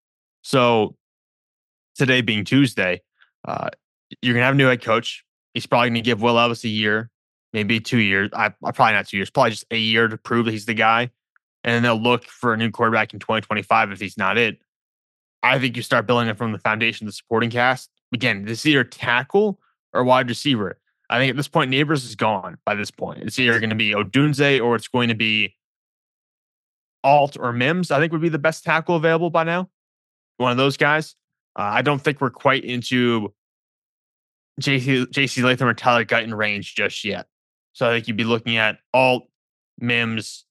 So today being Tuesday, uh, you're going to have a new head coach. He's probably going to give Will Levis a year maybe two years. I, probably not two years, probably just a year to prove that he's the guy. And then they'll look for a new quarterback in 2025 if he's not it. I think you start building it from the foundation, the supporting cast. Again, this is either tackle or wide receiver. I think at this point, Nabers is gone by this point. It's either going to be Odunze or it's going to be Alt or Mims. I think would be the best tackle available by now. One of those guys. Uh, I don't think we're quite into JC, JC Latham or Tyler Guyton range just yet. So I think you'd be looking at Alt, Mims,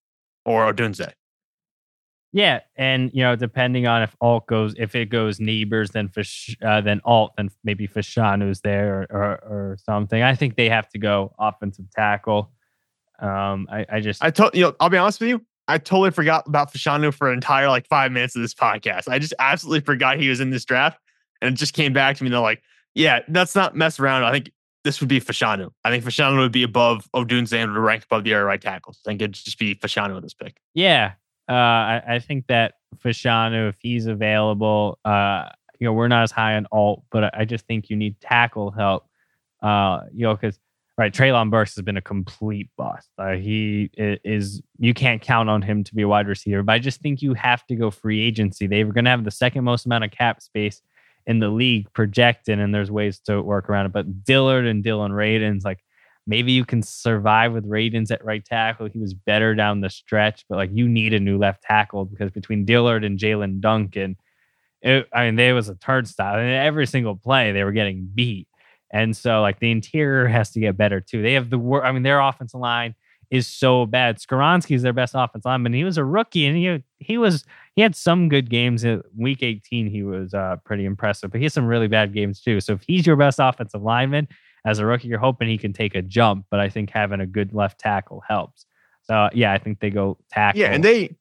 or Odunze. Yeah, and you know, depending on if Alt goes, if it goes Nabers, then Fish, uh, then Alt, then maybe Fashanu's there or, or, or something. I think they have to go offensive tackle. Um, I, I just, I told you, know, I'll be honest with you. I totally forgot about Fashanu for an entire like five minutes of this podcast. I just absolutely forgot he was in this draft, and it just came back to me. They're like, yeah, that's not mess around. I think this would be Fashanu. I think Fashanu would be above Odunze would rank above the other right tackles. I think it'd just be Fashanu with this pick. Yeah, uh, I, I, think that Fashanu, if he's available, uh, you know, we're not as high on Alt, but I just think you need tackle help. Uh, you know, because right, Treylon Burks has been a complete bust. Uh, he is you can't count on him to be a wide receiver, but I just think you have to go free agency. They were going to have the second most amount of cap space in the league projected, and there's ways to work around it. But Dillard and Dillon Radunz, like maybe you can survive with Radunz at right tackle. He was better down the stretch, but like you need a new left tackle because between Dillard and Jaelyn Duncan, it, I mean, there was a turnstile. And every single play they were getting beat. And so like the interior has to get better too. They have the work. I mean, their offensive line is so bad. Skoronski is their best offensive lineman. He was a rookie and he he was he had some good games. In week 18, he was uh, pretty impressive, but he has some really bad games too. So if he's your best offensive lineman as a rookie, you're hoping he can take a jump. But I think having a good left tackle helps. So yeah, I think they go tackle. Yeah, and they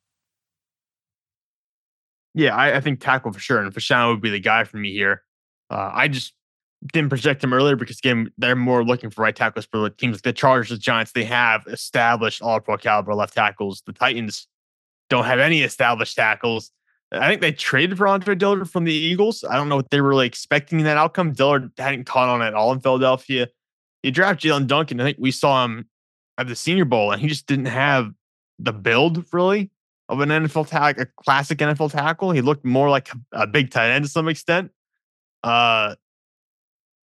yeah, I, I think tackle for sure. And Fashanu would be the guy for me here. Uh, I just didn't project him earlier because again, they're more looking for right tackles for teams like the Chargers, the Giants. They have established all pro caliber left tackles. The Titans don't have any established tackles. I think they traded for Andre Dillard from the Eagles. I don't know what they were really expecting in that outcome. Dillard hadn't caught on at all in Philadelphia. You draft Jaelyn Duncan. I think we saw him at the Senior Bowl, and he just didn't have the build really of an NFL tackle, a classic NFL tackle. He looked more like a big tight end to some extent. Uh,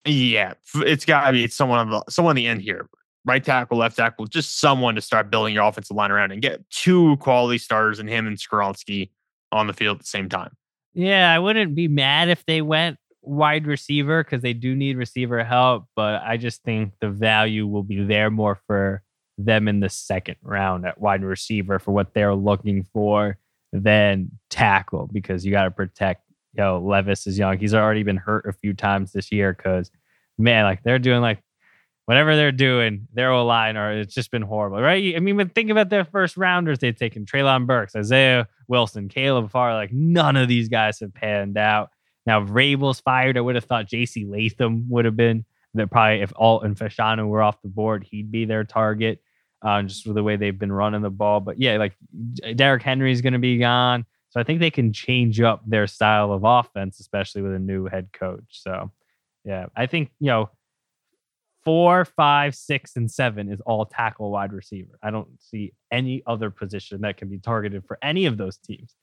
yeah, it's got to be someone on the someone on the end here. Right tackle, left tackle, just someone to start building your offensive line around and get two quality starters in him and Skoronski on the field at the same time. Yeah, I wouldn't be mad if they went wide receiver because they do need receiver help, but I just think the value will be there more for them in the second round at wide receiver for what they're looking for than tackle because you got to protect you know, Levis is young. He's already been hurt a few times this year because, man, like they're doing like whatever they're doing, their O line or it's just been horrible, right? I mean, but think about their first rounders they've taken Treylon Burks, Isaiah Wilson, Caleb Farr. Like none of these guys have panned out. Now, if Vrabel's fired, I would have thought J.C. Latham would have been that probably if Alt and Fashanu were off the board, he'd be their target. Um, just with the way they've been running the ball. But yeah, like Derrick Henry's going to be gone. So I think they can change up their style of offense, especially with a new head coach. So yeah, I think, you know, four, five, six, and seven is all tackle wide receiver. I don't see any other position that can be targeted for any of those teams.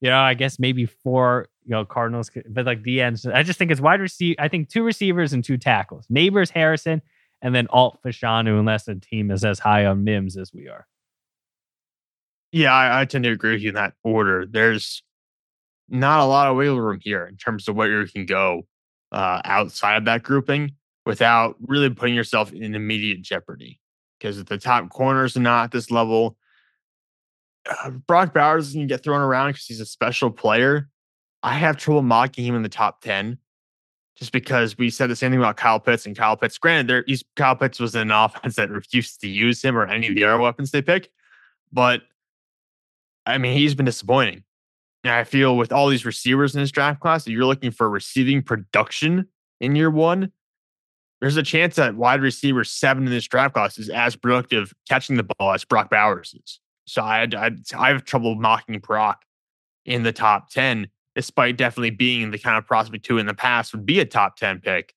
You know, I guess maybe four, you know, Cardinals, but like the end, I just think it's wide receiver. I think two receivers and two tackles. Nabers, Harrison, and then Alt Fashanu, unless the team is as high on Mims as we are. Yeah, I, I, tend to agree with you in that order. There's not a lot of wiggle room here in terms of where you can go uh, outside of that grouping without really putting yourself in immediate jeopardy. Because at the top corners are not at this level. Uh, Brock Bowers can get thrown around because he's a special player. I have trouble mocking him in the top 10 just because we said the same thing about Kyle Pitts and Kyle Pitts. Granted, there, he's, Kyle Pitts was an offense that refused to use him or any of the other weapons they pick. But I mean, he's been disappointing. And I feel with all these receivers in this draft class, that you're looking for receiving production in year one, there's a chance that wide receiver seven in this draft class is as productive catching the ball as Brock Bowers is. So I, I, I have trouble mocking Brock in the top 10, despite definitely being the kind of prospect who in the past would be a top 10 pick.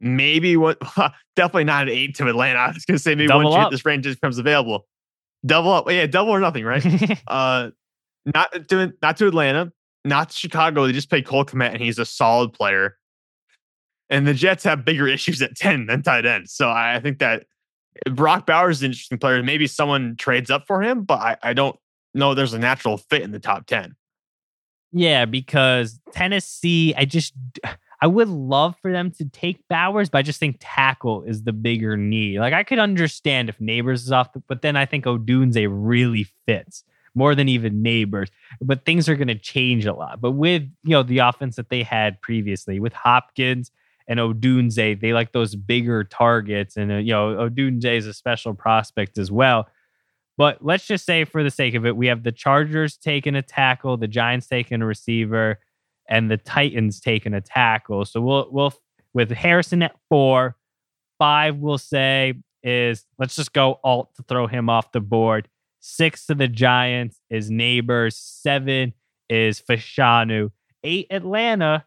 Maybe what, definitely not an eight to Atlanta. I was going to say maybe Double once this range just becomes available double up. Yeah, double or nothing, right? uh, not to not to Atlanta, not to Chicago. They just played Cole Kmet, and he's a solid player. And the Jets have bigger issues at ten than tight end. So I think that Brock Bowers is an interesting player. Maybe someone trades up for him, but I, I don't know there's a natural fit in the top ten. Yeah, because Tennessee, I just I would love for them to take Bowers, but I just think tackle is the bigger need. Like I could understand if Nabers is off, but then I think Odunze really fits more than even Nabers. But things are going to change a lot. But with you know the offense that they had previously with Hopkins and Odunze, they like those bigger targets, and uh, you know Odunze is a special prospect as well. But let's just say, for the sake of it, we have the Chargers taking a tackle, the Giants taking a receiver, and the Titans taking a tackle. So we'll we'll with Harrison at four, five we'll say is let's just go Alt to throw him off the board. Six to the Giants is Nabers. Seven is Fashanu. Eight Atlanta.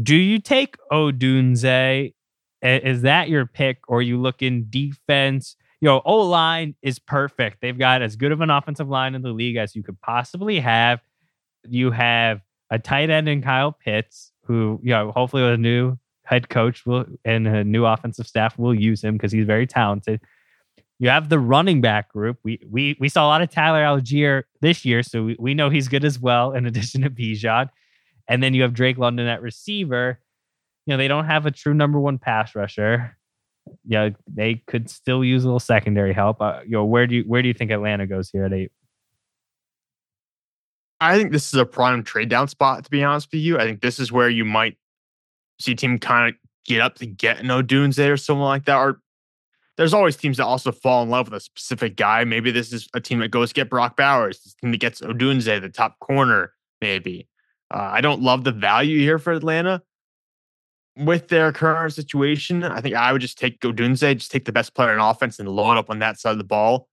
Do you take Odunze? Is that your pick, or you look in defense? Know, O line is perfect. They've got as good of an offensive line in the league as you could possibly have. You have a tight end in Kyle Pitts, who, you know, hopefully with a new head coach will and a new offensive staff will use him because he's very talented. You have the running back group. We we we saw a lot of Tyler Allgeier this year, so we, we know he's good as well, in addition to Bijan. And then you have Drake London at receiver. You know, they don't have a true number one pass rusher. Yeah, they could still use a little secondary help. Uh, you know, where do you where do you think Atlanta goes here at eight? I think this is a prime trade down spot, to be honest with you. I think this is where you might see team kind of get up to get no dunes there or someone like that. Or there's always teams that also fall in love with a specific guy. Maybe this is a team that goes get Brock Bowers, this team that gets Odunze, the top corner, maybe. Uh, I don't love the value here for Atlanta. With their current situation, I think I would just take Odunze, just take the best player in offense and load up on that side of the ball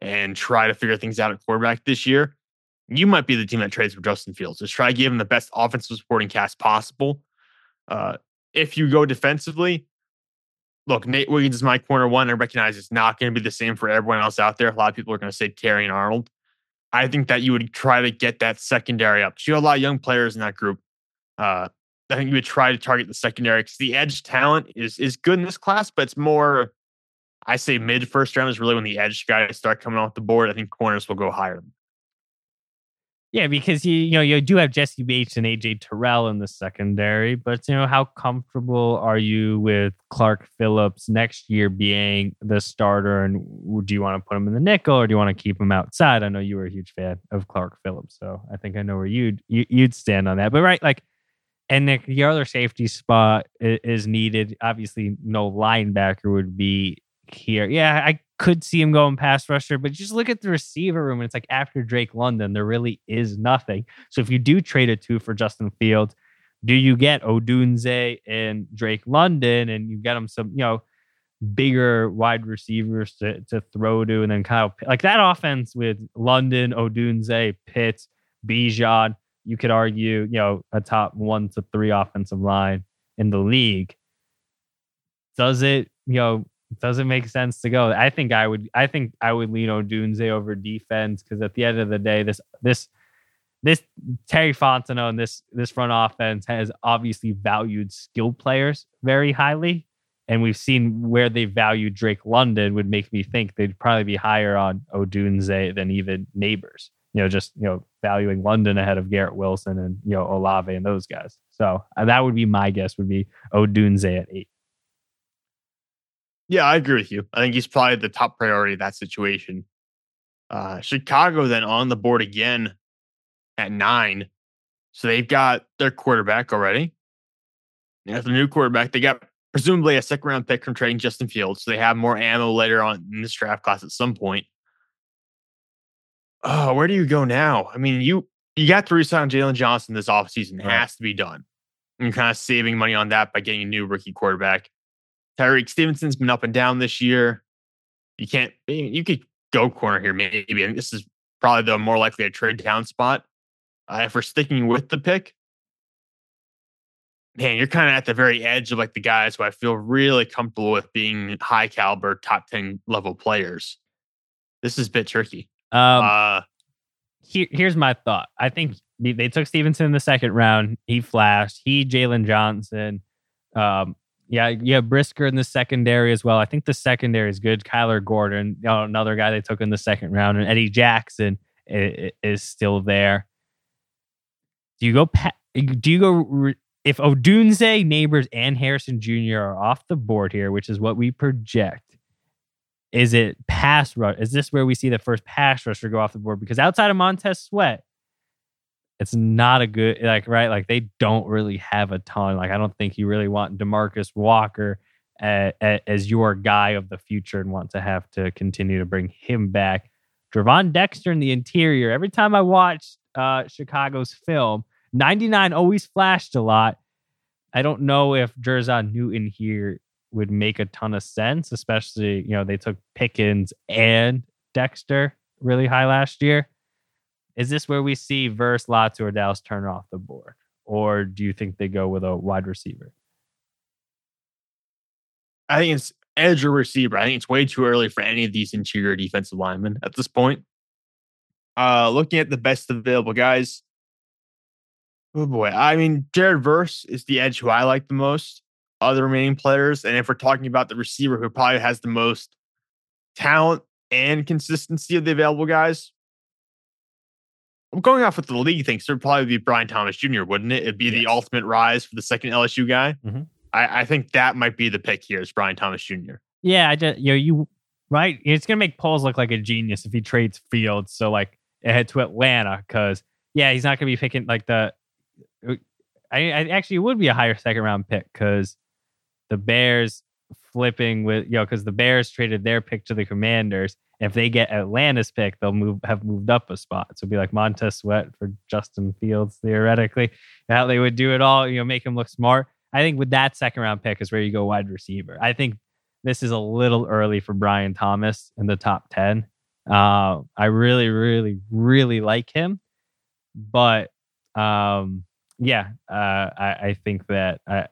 and try to figure things out at quarterback this year you might be the team that trades for Justin Fields. Just try to give him the best offensive supporting cast possible. Uh, if you go defensively, look, Nate Wiggins is my corner one. I recognize it's not going to be the same for everyone else out there. A lot of people are going to say Terrion Arnold. I think that you would try to get that secondary up. You have a lot of young players in that group. Uh, I think you would try to target the secondary because the edge talent is is good in this class, but it's more. I say mid first round is really when the edge guys start coming off the board. I think corners will go higher. Yeah, because you you know you do have Jessie Bates and AJ Terrell in the secondary, but you know how comfortable are you with Clark Phillips next year being the starter? And do you want to put him in the nickel or do you want to keep him outside? I know you were a huge fan of Clark Phillips, so I think I know where you'd you, would stand on that. But right, like, and Nick, the other safety spot is needed. Obviously, no linebacker would be here. Yeah, I could see him going pass rusher, but just look at the receiver room and it's like after Drake London, there really is nothing. So if you do trade a two for Justin Fields, do you get Odunze and Drake London and you get them some, you know, bigger wide receivers to, to throw to and then Kyle like that offense with London, Odunze, Pitts, Bijan, you could argue, you know, a top one to three offensive line in the league. Does it, you know, doesn't make sense to go. I think I would I think I would lean Odunze over defense because at the end of the day, this this this Terry Fontenot and this this front offense has obviously valued skilled players very highly. And we've seen where they value Drake London would make me think they'd probably be higher on Odunze than even Nabers. You know, just you know, valuing London ahead of Garrett Wilson and you know Olave and those guys. So uh, that would be my guess. Would be Odunze at eight. Yeah, I agree with you. I think he's probably the top priority of that situation. Uh, Chicago then on the board again at nine. So they've got their quarterback already. They have the new quarterback. They got presumably a second round pick from trading Justin Fields. So they have more ammo later on in this draft class at some point. Oh, where do you go now? I mean, you you got to resign Jaylon Johnson this offseason. It right. has to be done. And you're kind of saving money on that by getting a new rookie quarterback. Tyrique Stevenson's been up and down this year. You can't, you could go corner here, maybe. I mean, this is probably the more likely a trade down spot. Uh, if we're sticking with the pick, man, you're kind of at the very edge of like the guys who I feel really comfortable with being high caliber, top 10 level players. This is a bit tricky. Um, uh, here, here's my thought. I think they took Stevenson in the second round. He flashed. He, Jaylon Johnson. Um, yeah, yeah, Brisker in the secondary as well. I think the secondary is good. Kyler Gordon, you know, another guy they took in the second round, and Eddie Jackson is, is still there. Do you go? Do you go? If Odunze, Nabers, and Harrison Jr. are off the board here, which is what we project, Is it pass rush? Is this where we see the first pass rusher go off the board? Because outside of Montez Sweat, it's not a good like right like they don't really have a ton like i don't think you really want demarcus walker as, your guy of the future and want to have to continue to bring him back. Gervon Dexter in the interior every time i watch uh, chicago's film 99 always flashed a lot. I don't know if Jer'Zhan Newton here would make a ton of sense especially you know they took pickens and dexter really high last year is this where we see Verse, Latu, or Dallas Turner off the board? Or do you think they go with a wide receiver? I think it's edge or receiver. I think it's way too early for any of these interior defensive linemen at this point. Uh, looking at the best available guys. Oh boy. I mean, Jared Verse is the edge who I like the most of the remaining players. And if we're talking about the receiver who probably has the most talent and consistency of the available guys, I'm going off with the league thinks it would probably be Brian Thomas Jr., wouldn't it? It'd be yes. the ultimate rise for the second LSU guy. Mm-hmm. I, I, think that might be the pick here is Brian Thomas Jr. Yeah, I just you know, you right. It's gonna make Poles look like a genius if he trades Fields. So like ahead to Atlanta because yeah, he's not gonna be picking like the. Uh, I, I actually would be a higher second round pick because the Bears flipping with you know because the Bears traded their pick to the Commanders if they get Atlanta's pick, they'll move have moved up a spot. So it'll be like Montez Sweat for Justin Fields theoretically. How they would do it all, you know, make him look smart. I think with that second round pick is where you go wide receiver. I think this is a little early for Brian Thomas in the top ten. Uh, I really, really, really like him, but um, yeah, uh, I, I, think that uh,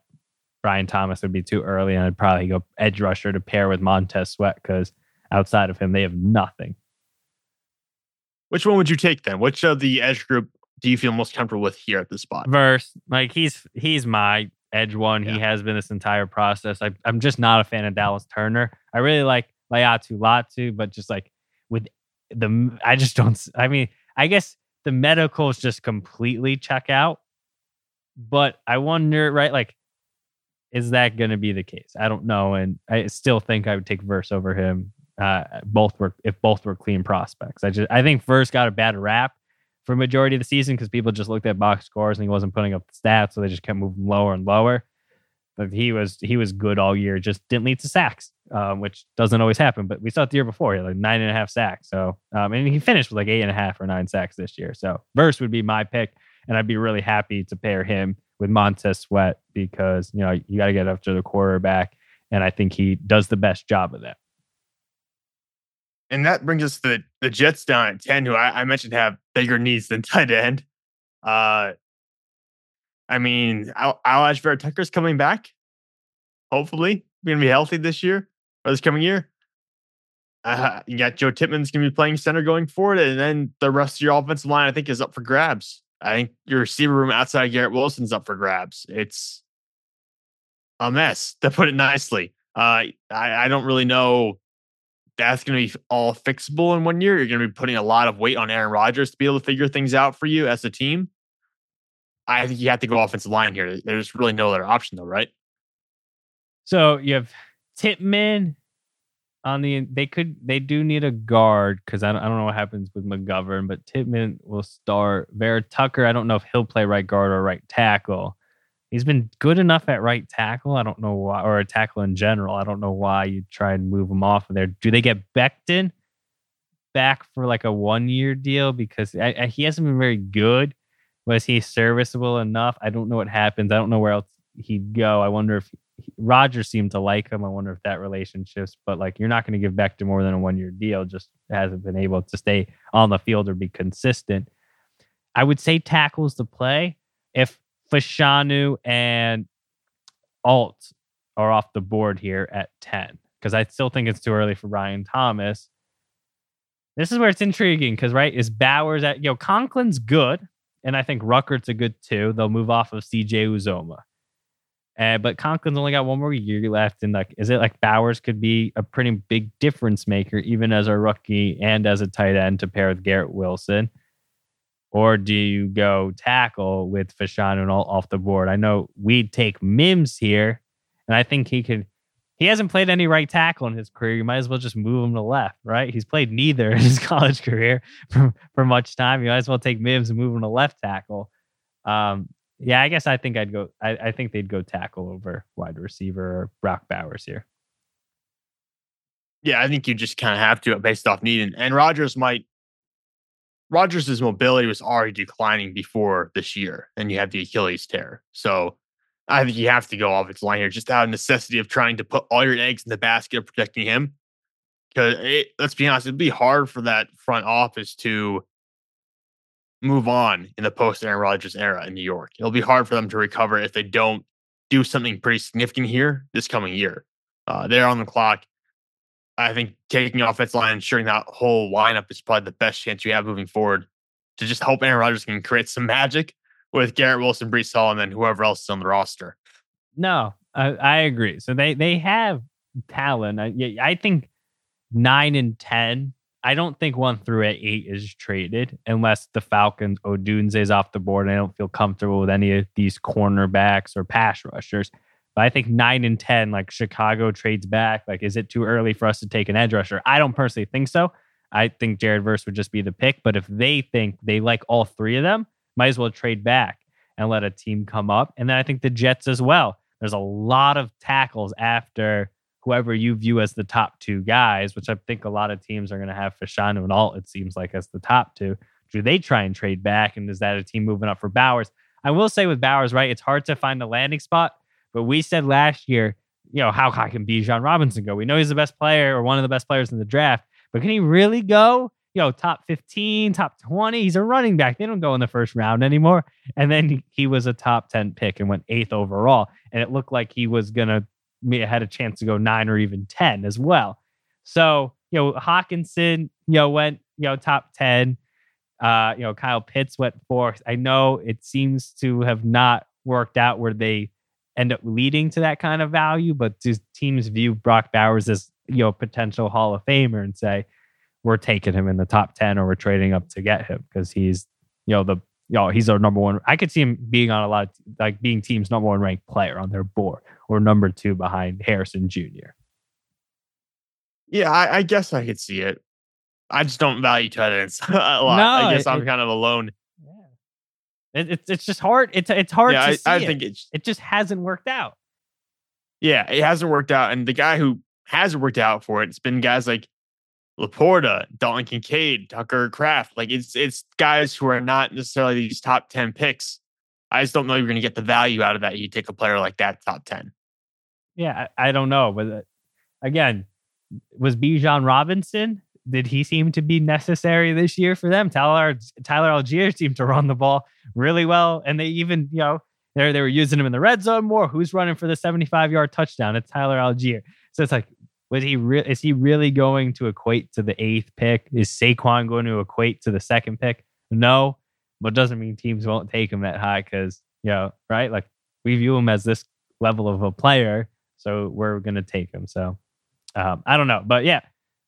Brian Thomas would be too early, and I'd probably go edge rusher to pair with Montez Sweat because outside of him, they have nothing. Which one would you take then? Which of the edge group do you feel most comfortable with here at this spot? Verse, like he's he's my edge one. Yeah. He has been this entire process. I, am just not a fan of Dallas Turner. I really like Laiatu Latu, but just like with the, I just don't. I mean, I guess the medicals just completely check out. But I wonder, right? Like, is that going to be the case? I don't know, and I still think I would take Verse over him uh, both were if both were clean prospects. I just I think Verse got a bad rap for majority of the season because people just looked at box scores and he wasn't putting up the stats, so they just kept moving lower and lower. But he was he was good all year, just didn't lead to sacks, um, which doesn't always happen. But we saw it the year before, he had like nine and a half sacks. So um, and he finished with like eight and a half or nine sacks this year. So Verse would be my pick, and I'd be really happy to pair him with Montez Sweat because you know you got to get after the quarterback, and I think he does the best job of that and that brings us to the, the Jets down at 10, who I, I, mentioned have bigger needs than tight end. Uh, I mean, Al- Alijah Vera-Tucker's coming back. Hopefully, going to be healthy this year or this coming year. Uh, you got Joe Tippmann's going to be playing center going forward, and then the rest of your offensive line, I think, is up for grabs. I think your receiver room outside Garrett Wilson's up for grabs. It's a mess, to put it nicely. Uh, I, I don't really know that's going to be all fixable in one year. You're going to be putting a lot of weight on Aaron Rodgers to be able to figure things out for you as a team. I think you have to go offensive line here. There's really no other option, though, right? So you have Tippmann on the. They could. They do need a guard because I don't, I don't know what happens with McGovern, but Tippmann will start. Vera-Tucker. I don't know if he'll play right guard or right tackle he's been good enough at right tackle. I don't know why, or a tackle in general. I don't know why you try and move him off of there. Do they get Becton back for like a one year deal because I, I, he hasn't been very good? Was he serviceable enough? I don't know what happens. I don't know where else he'd go. I wonder if he, Rodgers seemed to like him. I wonder if that relationship's, but like you're not going to give Becton more than a one year deal. Just hasn't been able to stay on the field or be consistent. I would say tackles to play. If Fashanu and Alt are off the board here at 10 because I still think it's too early for Brian Thomas. This is where it's intriguing because, right, is Bowers at, you know, Conklin's good, and I think Ruckert's a good too. They'll move off of CJ Uzomah. Uh, but Conklin's only got one more year left. And like, is it like Bowers could be a pretty big difference maker, even as a rookie and as a tight end to pair with Garrett Wilson? or do you go tackle with Fashanu and Alt off the board? I know we'd take Mims here, and I think he could he hasn't played any right tackle in his career. You might as well just move him to left, right? He's played neither in his college career for, for much time. You might as well take Mims and move him to left tackle. Um, yeah, I guess I think I'd go. I, I think they'd go tackle over wide receiver Brock Bowers here. Yeah, I think you just kind of have to uh, based off need. And, and Rodgers might. Rodgers' mobility was already declining before this year, and you have the Achilles tear. So I think you have to go off its line here, just out of necessity of trying to put all your eggs in the basket of protecting him. Because let's be honest, it'd be hard for that front office to move on in the post Aaron Rodgers era in New York. It'll be hard for them to recover if they don't do something pretty significant here this coming year. Uh, they're on the clock. I think taking offense line, ensuring that whole lineup is probably the best chance you have moving forward to just hope Aaron Rodgers can create some magic with Garrett Wilson, Breece Hall, and then whoever else is on the roster. No, I, I agree. So they they have talent. I, I think nine and ten. I don't think one through eight is traded unless the Falcons Odunze is off the board. I don't feel comfortable with any of these cornerbacks or pass rushers. But I think nine and ten, like Chicago trades back. Like, is it too early for us to take an edge rusher? I don't personally think so. I think Jared Verse would just be the pick. But if they think they like all three of them, might as well trade back and let a team come up. And then I think the Jets as well. There's a lot of tackles after whoever you view as the top two guys, which I think a lot of teams are going to have Fashanu and Alt, it seems like, as the top two. Do they try and trade back? And is that a team moving up for Bowers? I will say with Bowers, right, it's hard to find a landing spot. But we said last year, you know, how high can Bijan Robinson go? We know he's the best player or one of the best players in the draft, but can he really go? You know, top 15, top 20. He's a running back. They don't go in the first round anymore. And then he was a top 10 pick and went eighth overall. And it looked like he was going to had a chance to go nine or even 10 as well. So, you know, Hockenson, you know, went, you know, top 10. Uh, you know, Kyle Pitts went fourth. I know it seems to have not worked out where they end up leading to that kind of value, but do teams view Brock Bowers as, you know, potential Hall of Famer and say, we're taking him in the top 10 or we're trading up to get him because he's, you know, the, you know, he's our number one. I could see him being on a lot of, like being team's number one ranked player on their board or number two behind Harrison Jr. Yeah, I, I guess I could see it. I just don't value tight ends a lot. No, I guess it, I'm kind of alone. Yeah. It, it's it's just hard. It's it's hard yeah, to I, I it. think it's it just hasn't worked out. Yeah, it hasn't worked out. And the guy who has worked out for it, it's been guys like Laporta, Dalton Kincaid, Tucker Kraft. Like it's it's guys who are not necessarily these top 10 picks. I just don't know you're going to get the value out of that. You take a player like that top 10. Yeah, I, I don't know. But uh, again, was Bijan Robinson? Did he seem to be necessary this year for them? Tyler Tyler Allgeier seemed to run the ball really well, and they even you know they they were using him in the red zone more. Who's running for the 75 yard touchdown? It's Tyler Allgeier. So it's like, was he re- is he really going to equate to the eighth pick? Is Saquon going to equate to the second pick? No, but doesn't mean teams won't take him that high because you know right like we view him as this level of a player so we're going to take him. So um, I don't know. But yeah,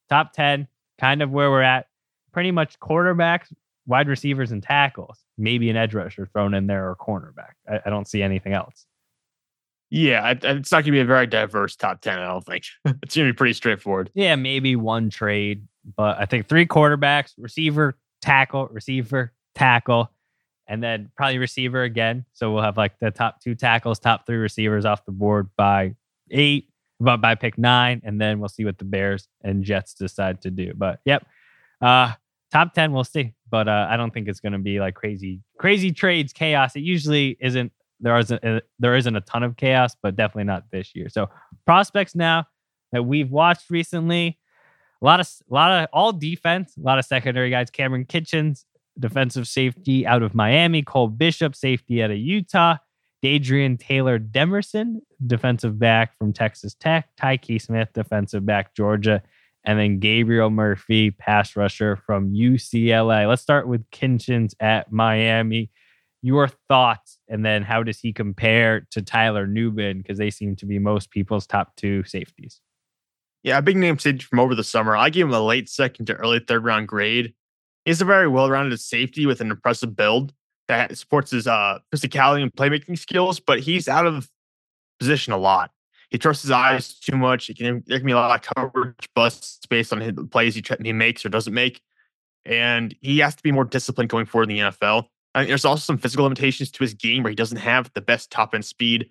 top 10, kind of where we're at. Pretty much quarterbacks, wide receivers, and tackles. Maybe an edge rusher thrown in there or cornerback. I, I don't see anything else. Yeah, it's not going to be a very diverse top 10, I don't think. it's going to be pretty straightforward. Yeah, maybe one trade, but I think three quarterbacks, receiver, tackle, receiver, tackle, and then probably receiver again. So we'll have like the top two tackles, top three receivers off the board by eight, about by pick nine, and then we'll see what the Bears and Jets decide to do. But yep, uh, top ten, we'll see. But uh, I don't think it's going to be like crazy, crazy trades, chaos. It usually isn't. There isn't. Uh, there isn't a ton of chaos, but definitely not this year. So prospects now that we've watched recently, a lot of, a lot of all defense, a lot of secondary guys. Kamren Kinchens, defensive safety out of Miami. Cole Bishop, safety out of Utah. Dadrian Taylor Demerson, defensive back from Texas Tech, Tyke Smith, defensive back, Georgia, and then Gabriel Murphy, pass rusher from UCLA. Let's start with Kinchens at Miami. Your thoughts, and then how does he compare to Tyler Nubin? Because they seem to be most people's top two safeties. Yeah, a big name safety from over the summer. I gave him a late second to early third round grade. He's a very well rounded safety with an impressive build that supports his uh, physicality and playmaking skills, but he's out of position a lot. he trusts his eyes too much. Can, there can be a lot of coverage busts based on the plays he, he makes or doesn't make. And he has to be more disciplined going forward in the NFL. I there's also some physical limitations to his game where he doesn't have the best top end speed,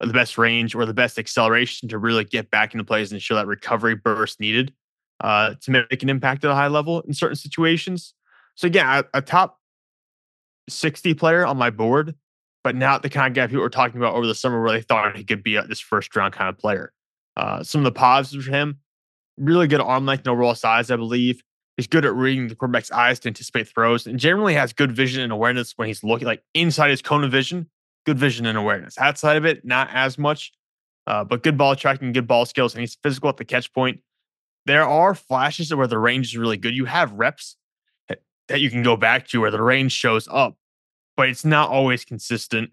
or the best range, or the best acceleration to really get back into plays and show that recovery burst needed uh, to make an impact at a high level in certain situations. So again, a, a top 60 player on my board, but not the kind of guy people were talking about over the summer where they thought he could be a, this first round kind of player. Uh, some of the positives for him, really good arm length and overall size, I believe. He's good at reading the quarterback's eyes to anticipate throws and generally has good vision and awareness when he's looking like inside his cone of vision, good vision and awareness. Outside of it, not as much, uh, but good ball tracking, good ball skills, and he's physical at the catch point. There are flashes where the range is really good. You have reps that you can go back to where the range shows up, but it's not always consistent.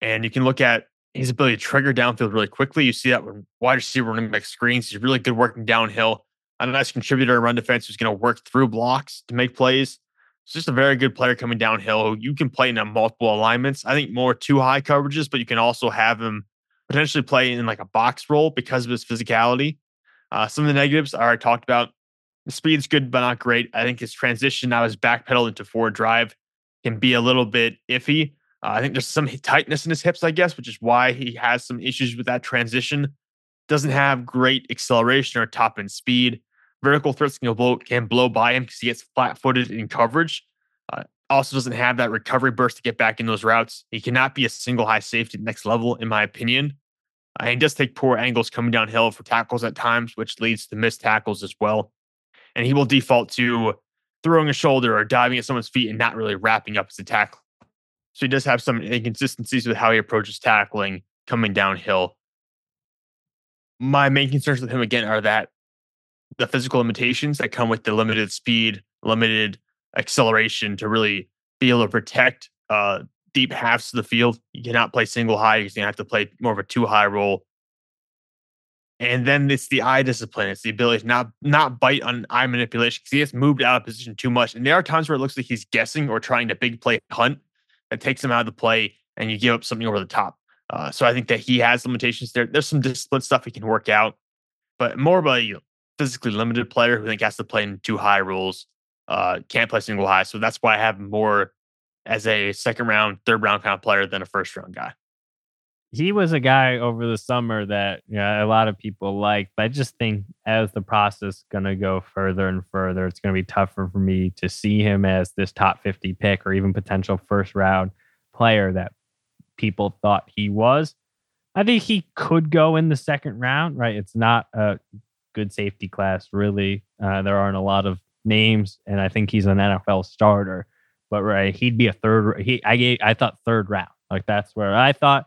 And you can look at his ability to trigger downfield really quickly. You see that when wide receiver running back screens. He's really good working downhill. A nice contributor in run defense who's going to work through blocks to make plays. It's just a very good player coming downhill you can play in multiple alignments. I think more two high coverages, but you can also have him potentially play in like a box role because of his physicality. Uh, some of the negatives I talked about the speed's good, but not great. I think his transition now, his backpedal into forward drive can be a little bit iffy. Uh, I think there's some tightness in his hips, I guess, which is why he has some issues with that transition. Doesn't have great acceleration or top end speed. Vertical threats can blow, can blow by him because he gets flat footed in coverage. Uh, also doesn't have that recovery burst to get back in those routes. He cannot be a single high safety next level, in my opinion. Uh, he does take poor angles coming downhill for tackles at times, which leads to missed tackles as well and he will default to throwing a shoulder or diving at someone's feet and not really wrapping up his attack. So he does have some inconsistencies with how he approaches tackling coming downhill. My main concerns with him again are that the physical limitations that come with the limited speed, limited acceleration to really be able to protect uh, deep halves of the field. You cannot play single high. You're going to have to play more of a two high role. And then it's the eye discipline. It's the ability to not not bite on eye manipulation because he has moved out of position too much. And there are times where it looks like he's guessing or trying to big play hunt that takes him out of the play and you give up something over the top. Uh, so I think that he has limitations there. There's some discipline stuff he can work out, but more of a you know, physically limited player who I think has to play in two high rules, uh, can't play single high. So that's why I have more as a second round, third round kind of player than a first round guy he was a guy over the summer that you know, a lot of people like, but I just think as the process is going to go further and further, it's going to be tougher for me to see him as this top 50 pick or even potential first round player that people thought he was. I think he could go in the second round, right? It's not a good safety class, really. Uh, there aren't a lot of names, and I think he's an NFL starter. But right, he'd be a third. He, I gave, I thought third round. Like that's where I thought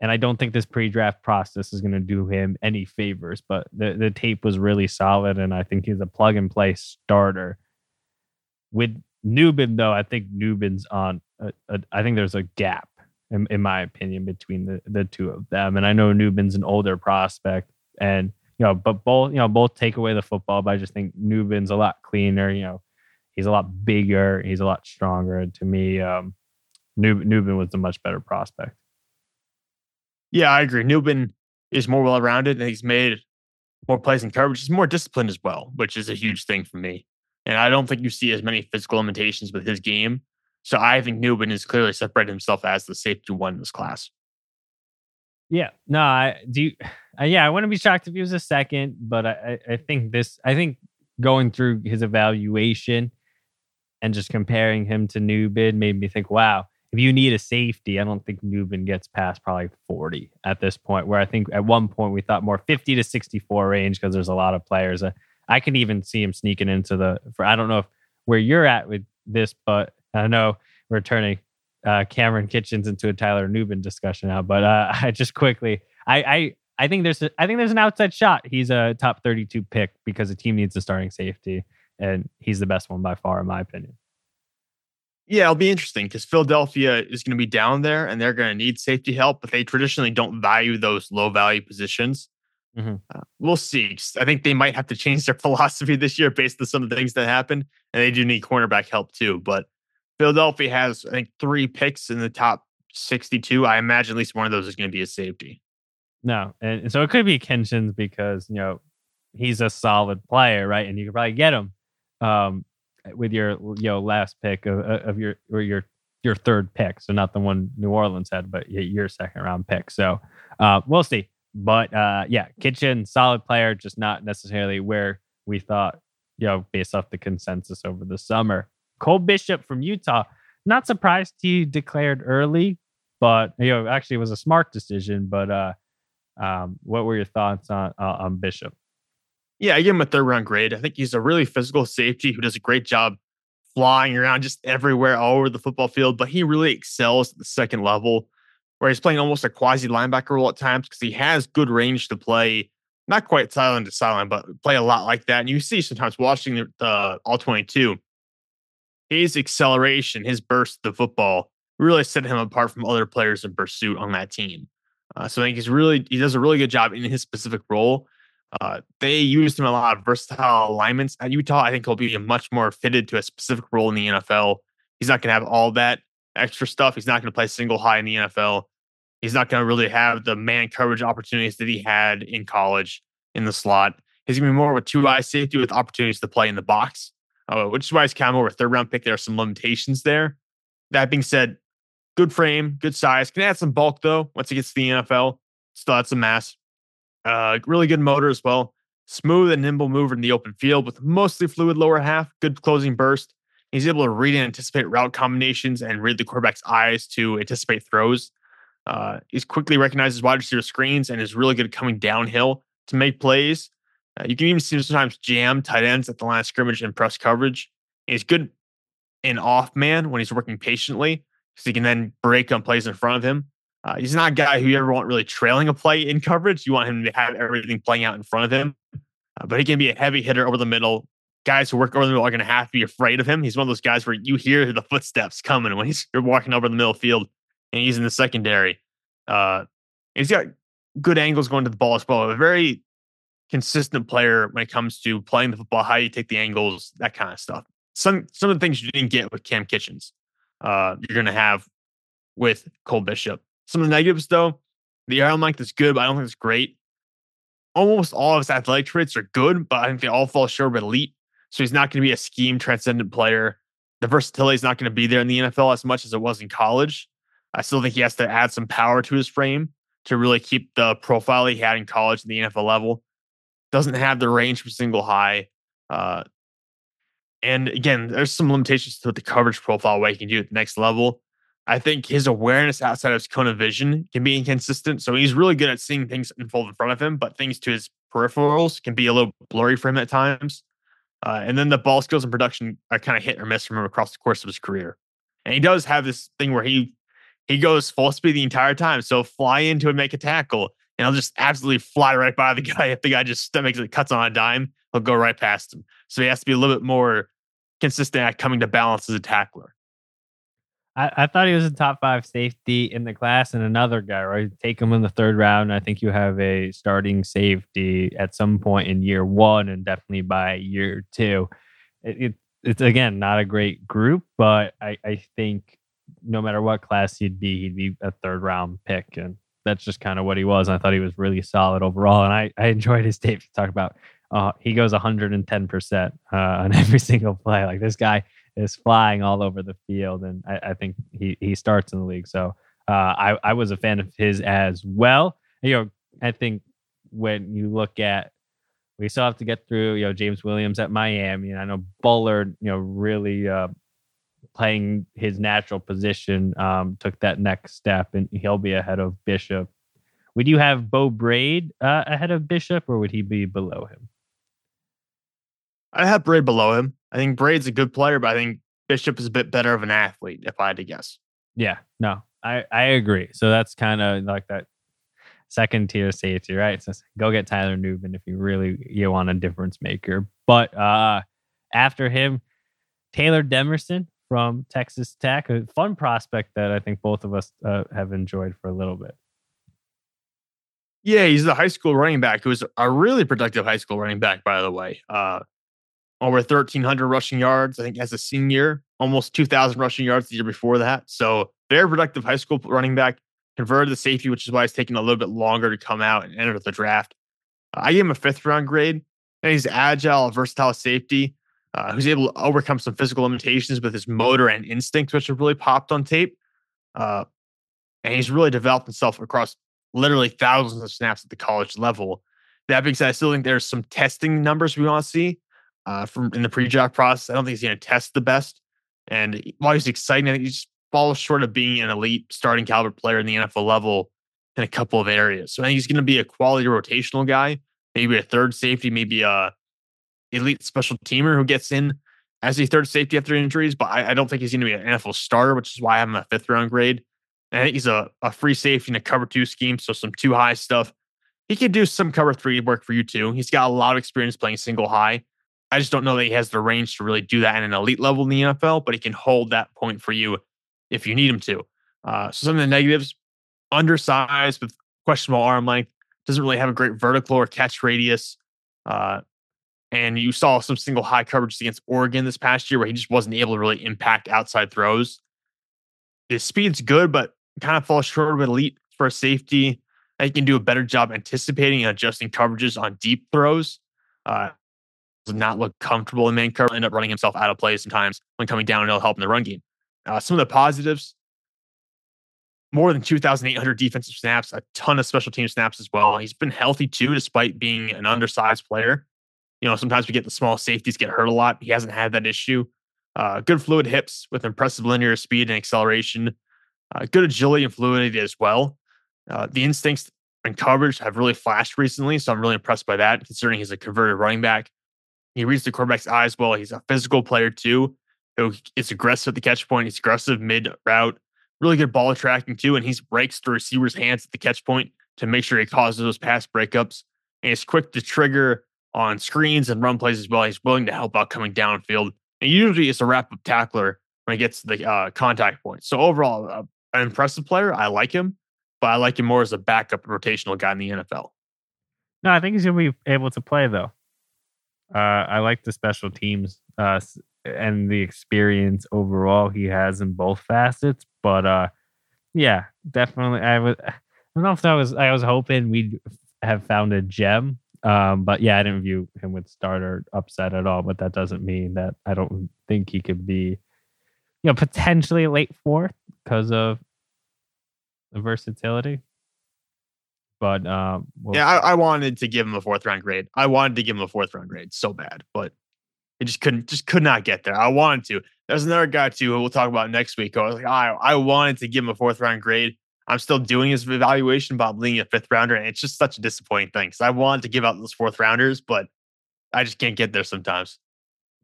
and I don't think this pre-draft process is going to do him any favors. But the the tape was really solid, and I think he's a plug and play starter. With Nubin, though, I think Nubin's on. A, a, I think there's a gap, in, in my opinion, between the the two of them. And I know Nubin's an older prospect, and you know, but both you know both take away the football. But I just think Nubin's a lot cleaner. You know, he's a lot bigger. He's a lot stronger. To me, um, Nubin was a much better prospect. Yeah, I agree. Nubin is more well rounded and he's made more plays in coverage. He's more disciplined as well, which is a huge thing for me. And I don't think you see as many physical limitations with his game. So I think Nubin has clearly separated himself as the safety one in this class. Yeah, no, I do. Uh, yeah, I wouldn't be shocked if he was a second, but I, I think this, I think going through his evaluation and just comparing him to Nubin made me think, wow, if you need a safety, I don't think Nubin gets past probably 40 at this point. Where I think at one point we thought more 50 to 64 range because there's a lot of players. I can even see him sneaking into the. For I don't know if where you're at with this, but I know we're turning uh, Cameron Kinchens into a Tyler Nubin discussion now. But uh, I just quickly, I, I I think there's a, I think there's an outside shot. He's a top 32 pick because the team needs a starting safety, and he's the best one by far, in my opinion. Yeah, it'll be interesting because Philadelphia is going to be down there and they're going to need safety help, but they traditionally don't value those low value positions. Mm-hmm. Uh, we'll see. I think they might have to change their philosophy this year based on some of the things that happened, and they do need cornerback help too. But Philadelphia has, I think, three picks in the top 62. I imagine at least one of those is going to be a safety. No, and so it could be Kinchens because you know he's a solid player, right? And you could probably get him um, with your you know last pick of, of your or your your third pick, so not the one New Orleans had, but your second round pick. So uh, we'll see. But uh, yeah, Kinchens solid player, just not necessarily where we thought, you know, based off the consensus over the summer. Cole Bishop from Utah, not surprised he declared early, but you know, actually was a smart decision. But uh, um, what were your thoughts on uh, on Bishop? Yeah, I give him a third round grade. I think he's a really physical safety who does a great job flying around just everywhere, all over the football field. But he really excels at the second level, where he's playing almost a quasi linebacker role at times because he has good range to play. Not quite sideline to sideline, but play a lot like that. And you see sometimes watching the, the all 22, his acceleration, his burst the football really set him apart from other players in pursuit on that team. Uh, so I think he's really he does a really good job in his specific role. Uh, they used him a lot of versatile alignments at Utah. I think he'll be much more fitted to a specific role in the NFL. He's not going to have all that extra stuff. He's not going to play single high in the NFL. He's not going to really have the man coverage opportunities that he had in college in the slot. He's going to be more of a two high safety with opportunities to play in the box, uh, which is why he's kind of more a third round pick. There are some limitations there. That being said, good frame, good size. Can add some bulk though once he gets to the NFL. Still has some mass. Uh, really good motor as well. Smooth and nimble mover in the open field with mostly fluid lower half, good closing burst. He's able to read and anticipate route combinations and read the quarterback's eyes to anticipate throws. Uh, he's quickly recognizes wide receiver screens and is really good at coming downhill to make plays. Uh, you can even see him sometimes jam tight ends at the line of scrimmage and press coverage. He's good in off man when he's working patiently, so he can then break on plays in front of him. Uh, he's not a guy who you ever want really trailing a play in coverage. You want him to have everything playing out in front of him. Uh, but he can be a heavy hitter over the middle. Guys who work over the middle are going to have to be afraid of him. He's one of those guys where you hear the footsteps coming when he's you're walking over the middle field and he's in the secondary. Uh, he's got good angles going to the ball as well. A very consistent player when it comes to playing the football, how you take the angles, that kind of stuff. Some some of the things you didn't get with Cam Kinchens, uh, you're going to have with Cole Bishop. Some of the negatives, though, the arm length is good, but I don't think it's great. Almost all of his athletic traits are good, but I think they all fall short of elite. So he's not going to be a scheme transcendent player. The versatility is not going to be there in the NFL as much as it was in college. I still think he has to add some power to his frame to really keep the profile he had in college at the NFL level. Doesn't have the range for single high. Uh, and again, there's some limitations to the coverage profile what he can do at the next level. I think his awareness outside of his cone of vision can be inconsistent. So he's really good at seeing things unfold in front of him, but things to his peripherals can be a little blurry for him at times. Uh, and then the ball skills and production are kind of hit or miss from him across the course of his career. And he does have this thing where he he goes full speed the entire time. So fly into and make a tackle, and he'll just absolutely fly right by the guy. If the guy just makes it cuts on a dime, he'll go right past him. So he has to be a little bit more consistent at coming to balance as a tackler. I, I, thought he was a top five safety in the class and another guy, right? Take him in the third round. I think you have a starting safety at some point in year one and definitely by year two. It, it, it's again not a great group, but I, I think no matter what class he'd be, he'd be a third round pick. And that's just kind of what he was. I thought he was really solid overall. And I, I enjoyed his tape to talk about. Uh, he goes 110% uh, on every single play. Like this guy is flying all over the field, and I, I think he he starts in the league. So uh, I I was a fan of his as well. You know, I think when you look at we still have to get through you know James Williams at Miami, and I know Bullard you know really uh, playing his natural position um, took that next step, and he'll be ahead of Bishop. Would you have Beau Brade uh, ahead of Bishop, or would he be below him? I have Brade below him. I think Brade's a good player, but I think Bishop is a bit better of an athlete, if I had to guess. Yeah, no, I, I agree. So that's kind of like that second tier safety, right? So go get Tyler Nubin if you really you want a difference maker. But uh after him, Taylor Demerson from Texas Tech, a fun prospect that I think both of us uh, have enjoyed for a little bit. Yeah, he's the high school running back who was a really productive high school running back, by the way. Uh, over 1,300 rushing yards, I think, as a senior, almost 2,000 rushing yards the year before that. So, very productive high school running back. converted to safety, which is why it's taking a little bit longer to come out and enter the draft. I gave him a fifth round grade. And he's agile, versatile safety uh, who's able to overcome some physical limitations with his motor and instincts, which have really popped on tape. Uh, and he's really developed himself across literally thousands of snaps at the college level. That being said, I still think there's some testing numbers we want to see uh, from in the pre-draft process. I don't think he's going to test the best. And while he's exciting, I think he just falls short of being an elite starting caliber player in the NFL level in a couple of areas. So I think he's going to be a quality rotational guy, maybe a third safety, maybe a elite special teamer who gets in as a third safety after injuries, but I, I don't think he's going to be an NFL starter, which is why I have him a fifth round grade. And I think he's a, a free safety in a cover two scheme, so some two high stuff. He could do some cover three work for you too. He's got a lot of experience playing single high. I just don't know that he has the range to really do that in an elite level in the NFL, but he can hold that point for you if you need him to. Uh, so some of the negatives: undersized with questionable arm length, doesn't really have a great vertical or catch radius. Uh, and you saw some single high coverage against Oregon this past year where he just wasn't able to really impact outside throws. His speed's good, but kind of falls short of elite for a safety. He can do a better job anticipating and adjusting coverages on deep throws. Uh, not look comfortable in man cover, end up running himself out of play sometimes when coming down and it'll help in the run game. Uh, some of the positives more than 2,800 defensive snaps, a ton of special team snaps as well. He's been healthy too, despite being an undersized player. You know, sometimes we get the small safeties get hurt a lot. He hasn't had that issue. Uh, good fluid hips with impressive linear speed and acceleration. Uh, good agility and fluidity as well. Uh, the instincts and coverage have really flashed recently, so I'm really impressed by that. Considering he's a converted running back, he reads the quarterback's eyes well. He's a physical player too, who is aggressive at the catch point. He's aggressive mid route, really good ball tracking too, and he breaks the receiver's hands at the catch point to make sure he causes those pass breakups. And he's quick to trigger on screens and run plays as well. He's willing to help out coming downfield. And usually it's a wrap up tackler when he gets the uh, contact point. So overall, uh, an impressive player. I like him, but I like him more as a backup rotational guy in the NFL. No, I think he's going to be able to play though. Uh, I like the special teams uh, and the experience overall he has in both facets. But uh, yeah, definitely. I was. I don't know if that was. I was hoping we'd have found a gem um, but yeah, I didn't view him with starter upset at all. But that doesn't mean that I don't think he could be, you know, potentially late fourth because of the versatility. But um, we'll yeah, I, I, wanted to give him a fourth round grade. I wanted to give him a fourth round grade so bad, but it just couldn't, just could not get there. I wanted to. There's another guy too who we'll talk about next week. I was like, I, I wanted to give him a fourth round grade I'm still doing his evaluation, but I'm leaving a fifth rounder. And it's just such a disappointing thing because I wanted to give out those fourth rounders, but I just can't get there sometimes.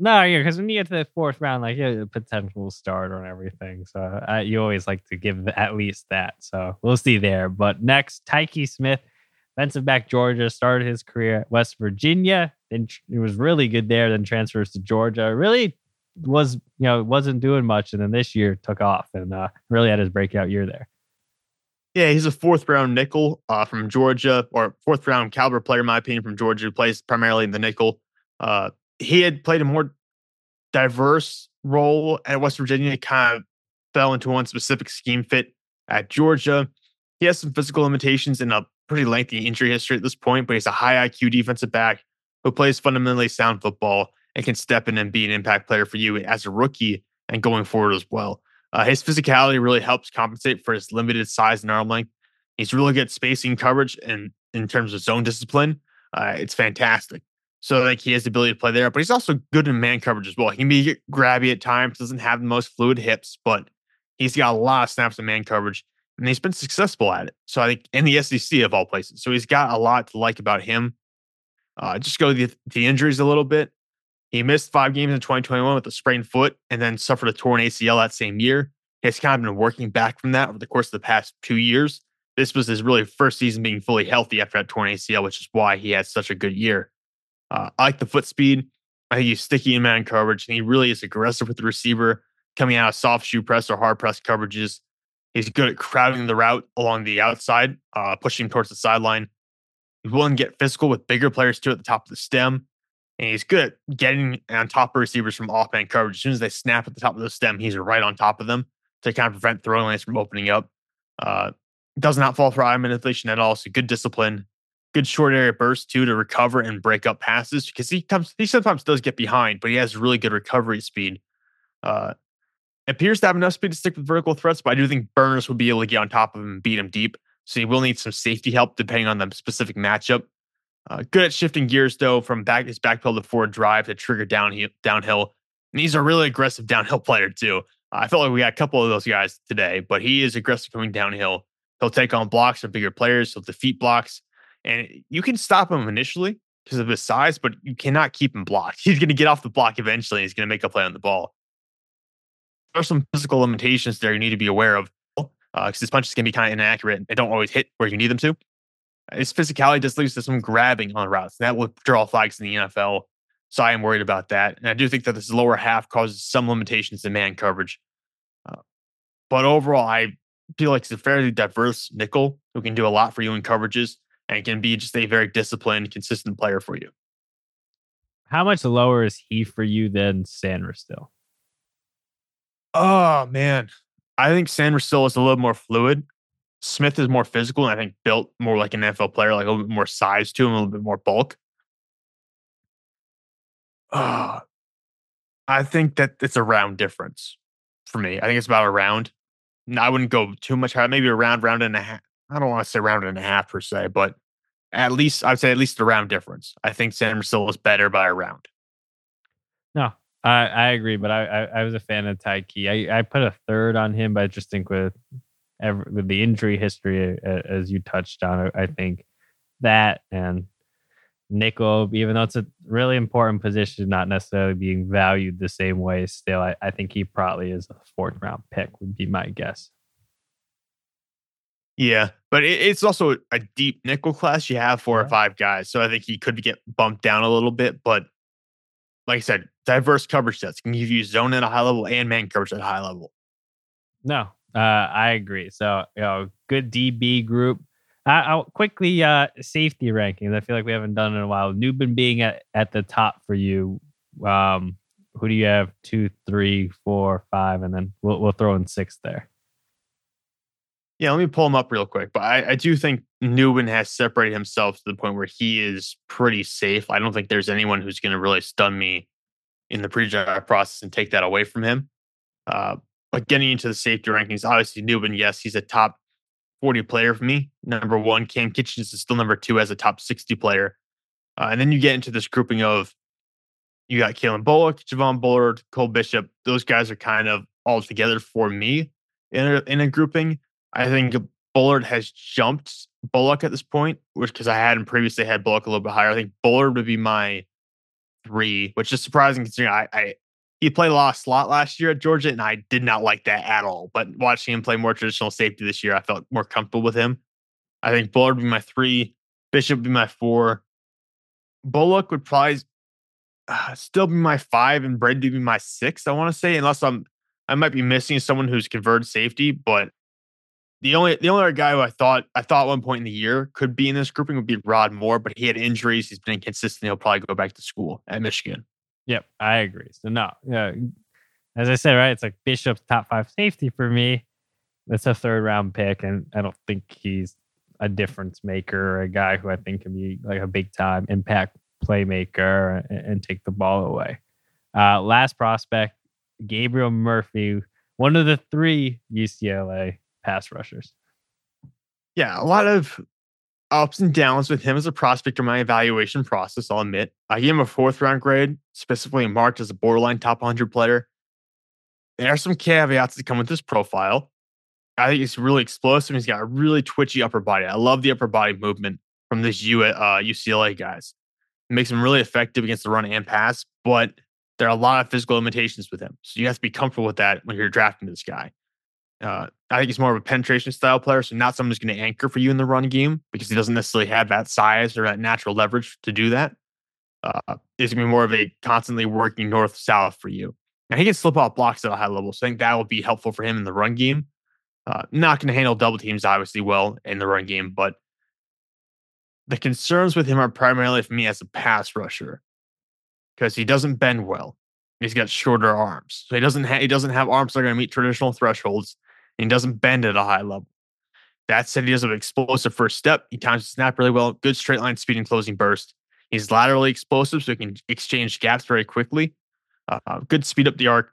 No, yeah, because when you get to the fourth round, like yeah, potential starter and everything, so uh, you always like to give at least that. So we'll see there. But next, Tyke Smith, defensive back Georgia, started his career at West Virginia. Then he was really good there. Then transfers to Georgia. Really was you know wasn't doing much, and then this year took off and uh, really had his breakout year there. Yeah, he's a fourth round nickel uh, from Georgia, or fourth round caliber player, in my opinion, from Georgia, who plays primarily in the nickel. Uh, he had played a more diverse role at West Virginia, kind of fell into one specific scheme fit at Georgia. He has some physical limitations and a pretty lengthy injury history at this point, but he's a high IQ defensive back who plays fundamentally sound football and can step in and be an impact player for you as a rookie and going forward as well. Uh, his physicality really helps compensate for his limited size and arm length. He's really good spacing coverage and in terms of zone discipline. Uh, it's fantastic. So like he has the ability to play there, but he's also good in man coverage as well. He can be grabby at times, doesn't have the most fluid hips, but he's got a lot of snaps in man coverage, and he's been successful at it. So I think in the SEC of all places. So he's got a lot to like about him. Uh, just go the, the injuries a little bit. He missed five games in 2021 with a sprained foot and then suffered a torn ACL that same year. He's kind of been working back from that over the course of the past two years. This was his really first season being fully healthy after that torn ACL, which is why he had such a good year. Uh, I like the foot speed. I think he's sticky in man coverage, and he really is aggressive with the receiver coming out of soft shoe press or hard press coverages. He's good at crowding the route along the outside, uh, pushing towards the sideline. He's willing to get physical with bigger players too at the top of the stem. And he's good at getting on top of receivers from off man coverage. As soon as they snap at the top of the stem, he's right on top of them to kind of prevent throwing lanes from opening up. Uh, does not fall for eye manipulation at all. So good discipline, good short area burst too to recover and break up passes because he comes he sometimes does get behind, but he has really good recovery speed. Uh, appears to have enough speed to stick with vertical threats, but I do think burners would be able to get on top of him and beat him deep. So he will need some safety help depending on the specific matchup. Uh, good at shifting gears though from back his backpedal to forward drive to trigger downhill. Downhill, and he's a really aggressive downhill player too. I felt like we got a couple of those guys today, but he is aggressive coming downhill. He'll take on blocks of bigger players. He'll defeat blocks, and you can stop him initially because of his size, but you cannot keep him blocked. He's going to get off the block eventually. he's going to make a play on the ball. There are some physical limitations there you need to be aware of because uh, his punches can be kind of inaccurate and don't always hit where you need them to. His physicality just leads to some grabbing on routes. That will draw flags in the NFL. So I am worried about that. And I do think that this lower half causes some limitations in man coverage. Uh, but overall, I feel like it's a fairly diverse nickel who can do a lot for you in coverages and can be just a very disciplined, consistent player for you. How much lower is he for you than Sanders still? Oh man, I think Sanders still is a little more fluid. Smith is more physical and I think built more like an NFL player, like a little bit more size to him, a little bit more bulk. Uh, I think that it's a round difference for me. I think it's about a round. I wouldn't go too much higher, maybe a round, round and a half. I don't want to say round and a half per se, but at least I'd say at least a round difference. I think Sanders still is better by a round. No, I, I agree, but I, I, I was a fan of Tykee. I, I put a third on him, but I just think with every, with the injury history as you touched on, I think that and nickel, even though it's a really important position, not necessarily being valued the same way. Still, I, I think he probably is a fourth round pick. Would be my guess. Yeah, but it, it's also a deep nickel class. You have four yeah. or five guys, so I think he could get bumped down a little bit. But like I said, diverse coverage sets can give you zone at a high level and man coverage at a high level. No, uh, I agree. So, you know, good DB group. I'll quickly uh, safety rankings. I feel like we haven't done in a while. Nubin being at, at the top for you. Um, who do you have? Two, three, four, five, and then we'll we'll throw in six there. Yeah, let me pull him up real quick. But I, I do think Nubin has separated himself to the point where he is pretty safe. I don't think there's anyone who's going to really stun me in the pre-draft process and take that away from him. Uh, but getting into the safety rankings, obviously Nubin, yes, he's a top 40 player for me. Number one, Cam Kinchens is still number two as a top 60 player. Uh, and then you get into this grouping of you got Calen Bullock, Javon Bullard, Cole Bishop. Those guys are kind of all together for me in a, in a grouping. I think Bullard has jumped Bullock at this point, which because I hadn't previously had Bullock a little bit higher. I think Bullard would be my three, which is surprising considering I, I he played a lot of slot last year at Georgia, and I did not like that at all. But watching him play more traditional safety this year, I felt more comfortable with him. I think Bullard would be my three, Bishop would be my four. Bullock would probably uh, still be my five, and Brade would be my six. I want to say, unless I'm, I might be missing someone who's converted safety. But the only the only other guy who I thought I thought one point in the year could be in this grouping would be Rod Moore, but he had injuries. He's been inconsistent. He'll probably go back to school at Michigan. Yep, I agree. So no, yeah, as I said, right, it's like Bishop's top five safety for me. That's a third round pick, and I don't think he's a difference maker or a guy who I think can be like a big time impact playmaker and, and take the ball away. Uh, last prospect, Gabriel Murphy, one of the three UCLA pass rushers. Yeah, a lot of ups and downs with him as a prospect in my evaluation process, I'll admit. I gave him a fourth round grade, specifically marked as a borderline top 100 player. There are some caveats that come with this profile. I think he's really explosive. He's got a really twitchy upper body. I love the upper body movement from this U, uh, UCLA guys. It makes him really effective against the run and pass, but there are a lot of physical limitations with him. So you have to be comfortable with that when you're drafting this guy. Uh, I think he's more of a penetration style player, so not someone who's going to anchor for you in the run game because he doesn't necessarily have that size or that natural leverage to do that. Uh, he's going to be more of a constantly working north south for you. Now he can slip off blocks at a high level, so I think that will be helpful for him in the run game. Uh, not going to handle double teams obviously well in the run game, but the concerns with him are primarily for me as a pass rusher because he doesn't bend well. He's got shorter arms, so he doesn't ha- he doesn't have arms that are going to meet traditional thresholds and he doesn't bend at a high level. That said, he has an explosive first step. He times the snap really well. Good straight line speed and closing burst. He's laterally explosive, so he can exchange gaps very quickly. Uh, good speed up the arc.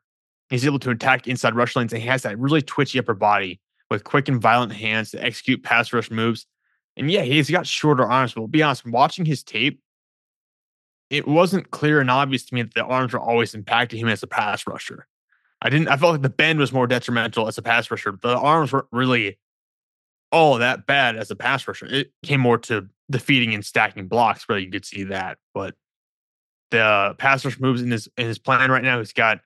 He's able to attack inside rush lanes, and he has that really twitchy upper body with quick and violent hands to execute pass rush moves. And yeah, he's got shorter arms, but we'll be honest, watching his tape, it wasn't clear and obvious to me that the arms were always impacting him as a pass rusher. I didn't, I felt like the bend was more detrimental as a pass rusher. The arms weren't really all that bad as a pass rusher. It came more to defeating and stacking blocks where you could see that. But the pass rush moves in his in his plan right now, he's got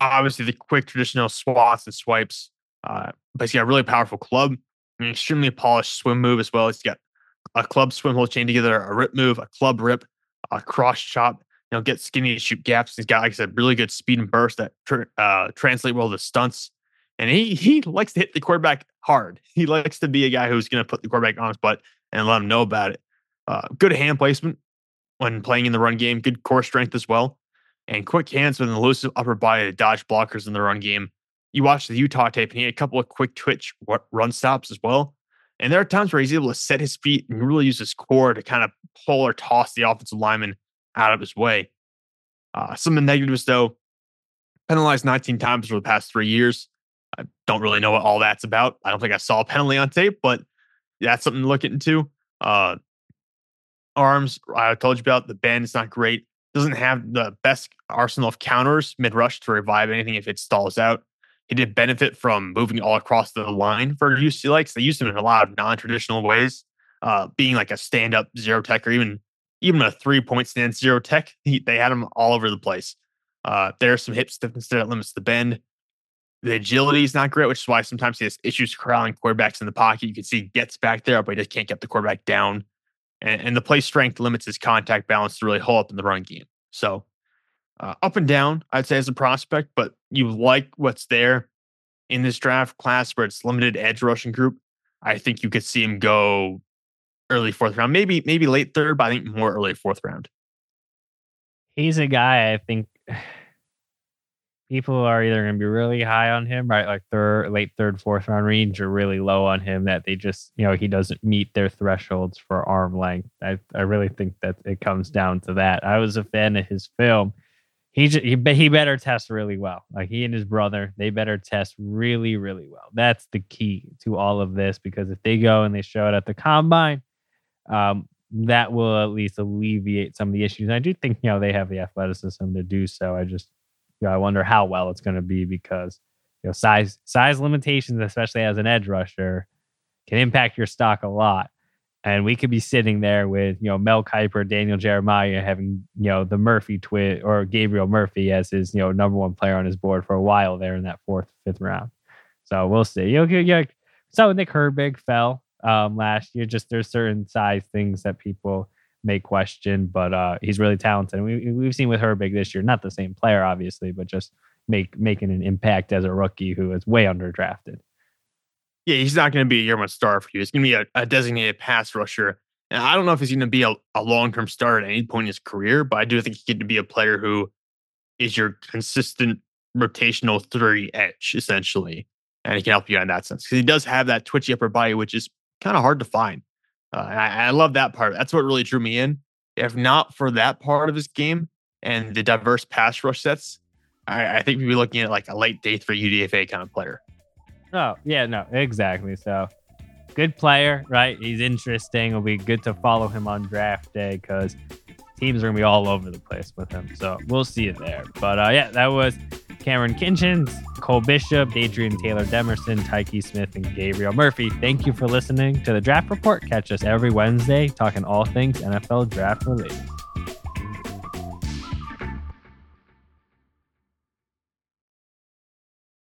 obviously the quick traditional swats and swipes, uh, but he's got a really powerful club, an extremely polished swim move as well. He's got a club swim hold chain together, a rip move, a club rip, a cross chop. Know, get skinny to shoot gaps. He's got, like I said, really good speed and burst that tr- uh, translate well to stunts. And he he likes to hit the quarterback hard. He likes to be a guy who's going to put the quarterback on his butt and let him know about it. Uh, good hand placement when playing in the run game. Good core strength as well, and quick hands with an elusive upper body to dodge blockers in the run game. You watch the Utah tape, and he had a couple of quick twitch run stops as well. And there are times where he's able to set his feet and really use his core to kind of pull or toss the offensive lineman out of his way. Uh, some of the negatives, though, penalized 19 times over the past three years. I don't really know what all that's about. I don't think I saw a penalty on tape, but that's something to look into. Uh, arms, I told you about the bend. It's not great. Doesn't have the best arsenal of counters mid rush to revive anything if it stalls out. He did benefit from moving all across the line for UC likes. They used him in a lot of non traditional ways, uh, being like a stand up zero tech or even even a three point stand zero tech. He, they had him all over the place. Uh, there's some hip stiffness that limits the bend. The agility is not great, which is why sometimes he has issues corralling quarterbacks in the pocket. You can see he gets back there, but he just can't get the quarterback down. And, and the play strength limits his contact balance to really hold up in the run game. So uh, up and down, I'd say as a prospect, but you like what's there in this draft class where it's limited edge rushing group. I think you could see him go early fourth round, maybe maybe late third, but I think more early fourth round. He's a guy I think people are either going to be really high on him, right? Like third, late third, fourth round range, or really low on him that they just, you know, he doesn't meet their thresholds for arm length. I, I really think that it comes down to that. I was a fan of his film. He, he, he better test really well. Like he and his brother, they better test really, really well. That's the key to all of this because if they go and they show it at the combine, um, that will at least alleviate some of the issues. And I do think, you know, they have the athleticism to do so. I just, you know, I wonder how well it's going to be because you know size size limitations, especially as an edge rusher, can impact your stock a lot. And we could be sitting there with you know Mel Kiper, Daniel Jeremiah having you know the Murphy twin or Gabriel Murphy as his you know number one player on his board for a while there in that fourth fifth round. So we'll see. You know, yeah. So Nick Herbig fell um, last year. Just there's certain size things that people may question, but uh, he's really talented. And we, we've seen with Herbig this year, not the same player, obviously, but just make making an impact as a rookie who is way underdrafted. Yeah, he's not going to be a year one star for you. He's going to be a, a, designated pass rusher. And I don't know if he's going to be a, a long term star at any point in his career, but I do think he's going to be a player who is your consistent rotational three edge, essentially. And he can help you in that sense because he does have that twitchy upper body, which is kind of hard to find. Uh, I, I love that part. That's what really drew me in. If not for that part of his game and the diverse pass rush sets, I, I think we'd be looking at like a late day for UDFA kind of player. Oh, yeah, no, exactly. So good player, right? He's interesting. It'll be good to follow him on draft day because teams are going to be all over the place with him. So we'll see it there. But uh, yeah, that was Cameron Kinchens, Cole Bishop, Dadrion Taylor Demerson, Tykee Smith, and Gabriel Murphy. Thank you for listening to the Draft Report. Catch us every Wednesday talking all things NFL draft related.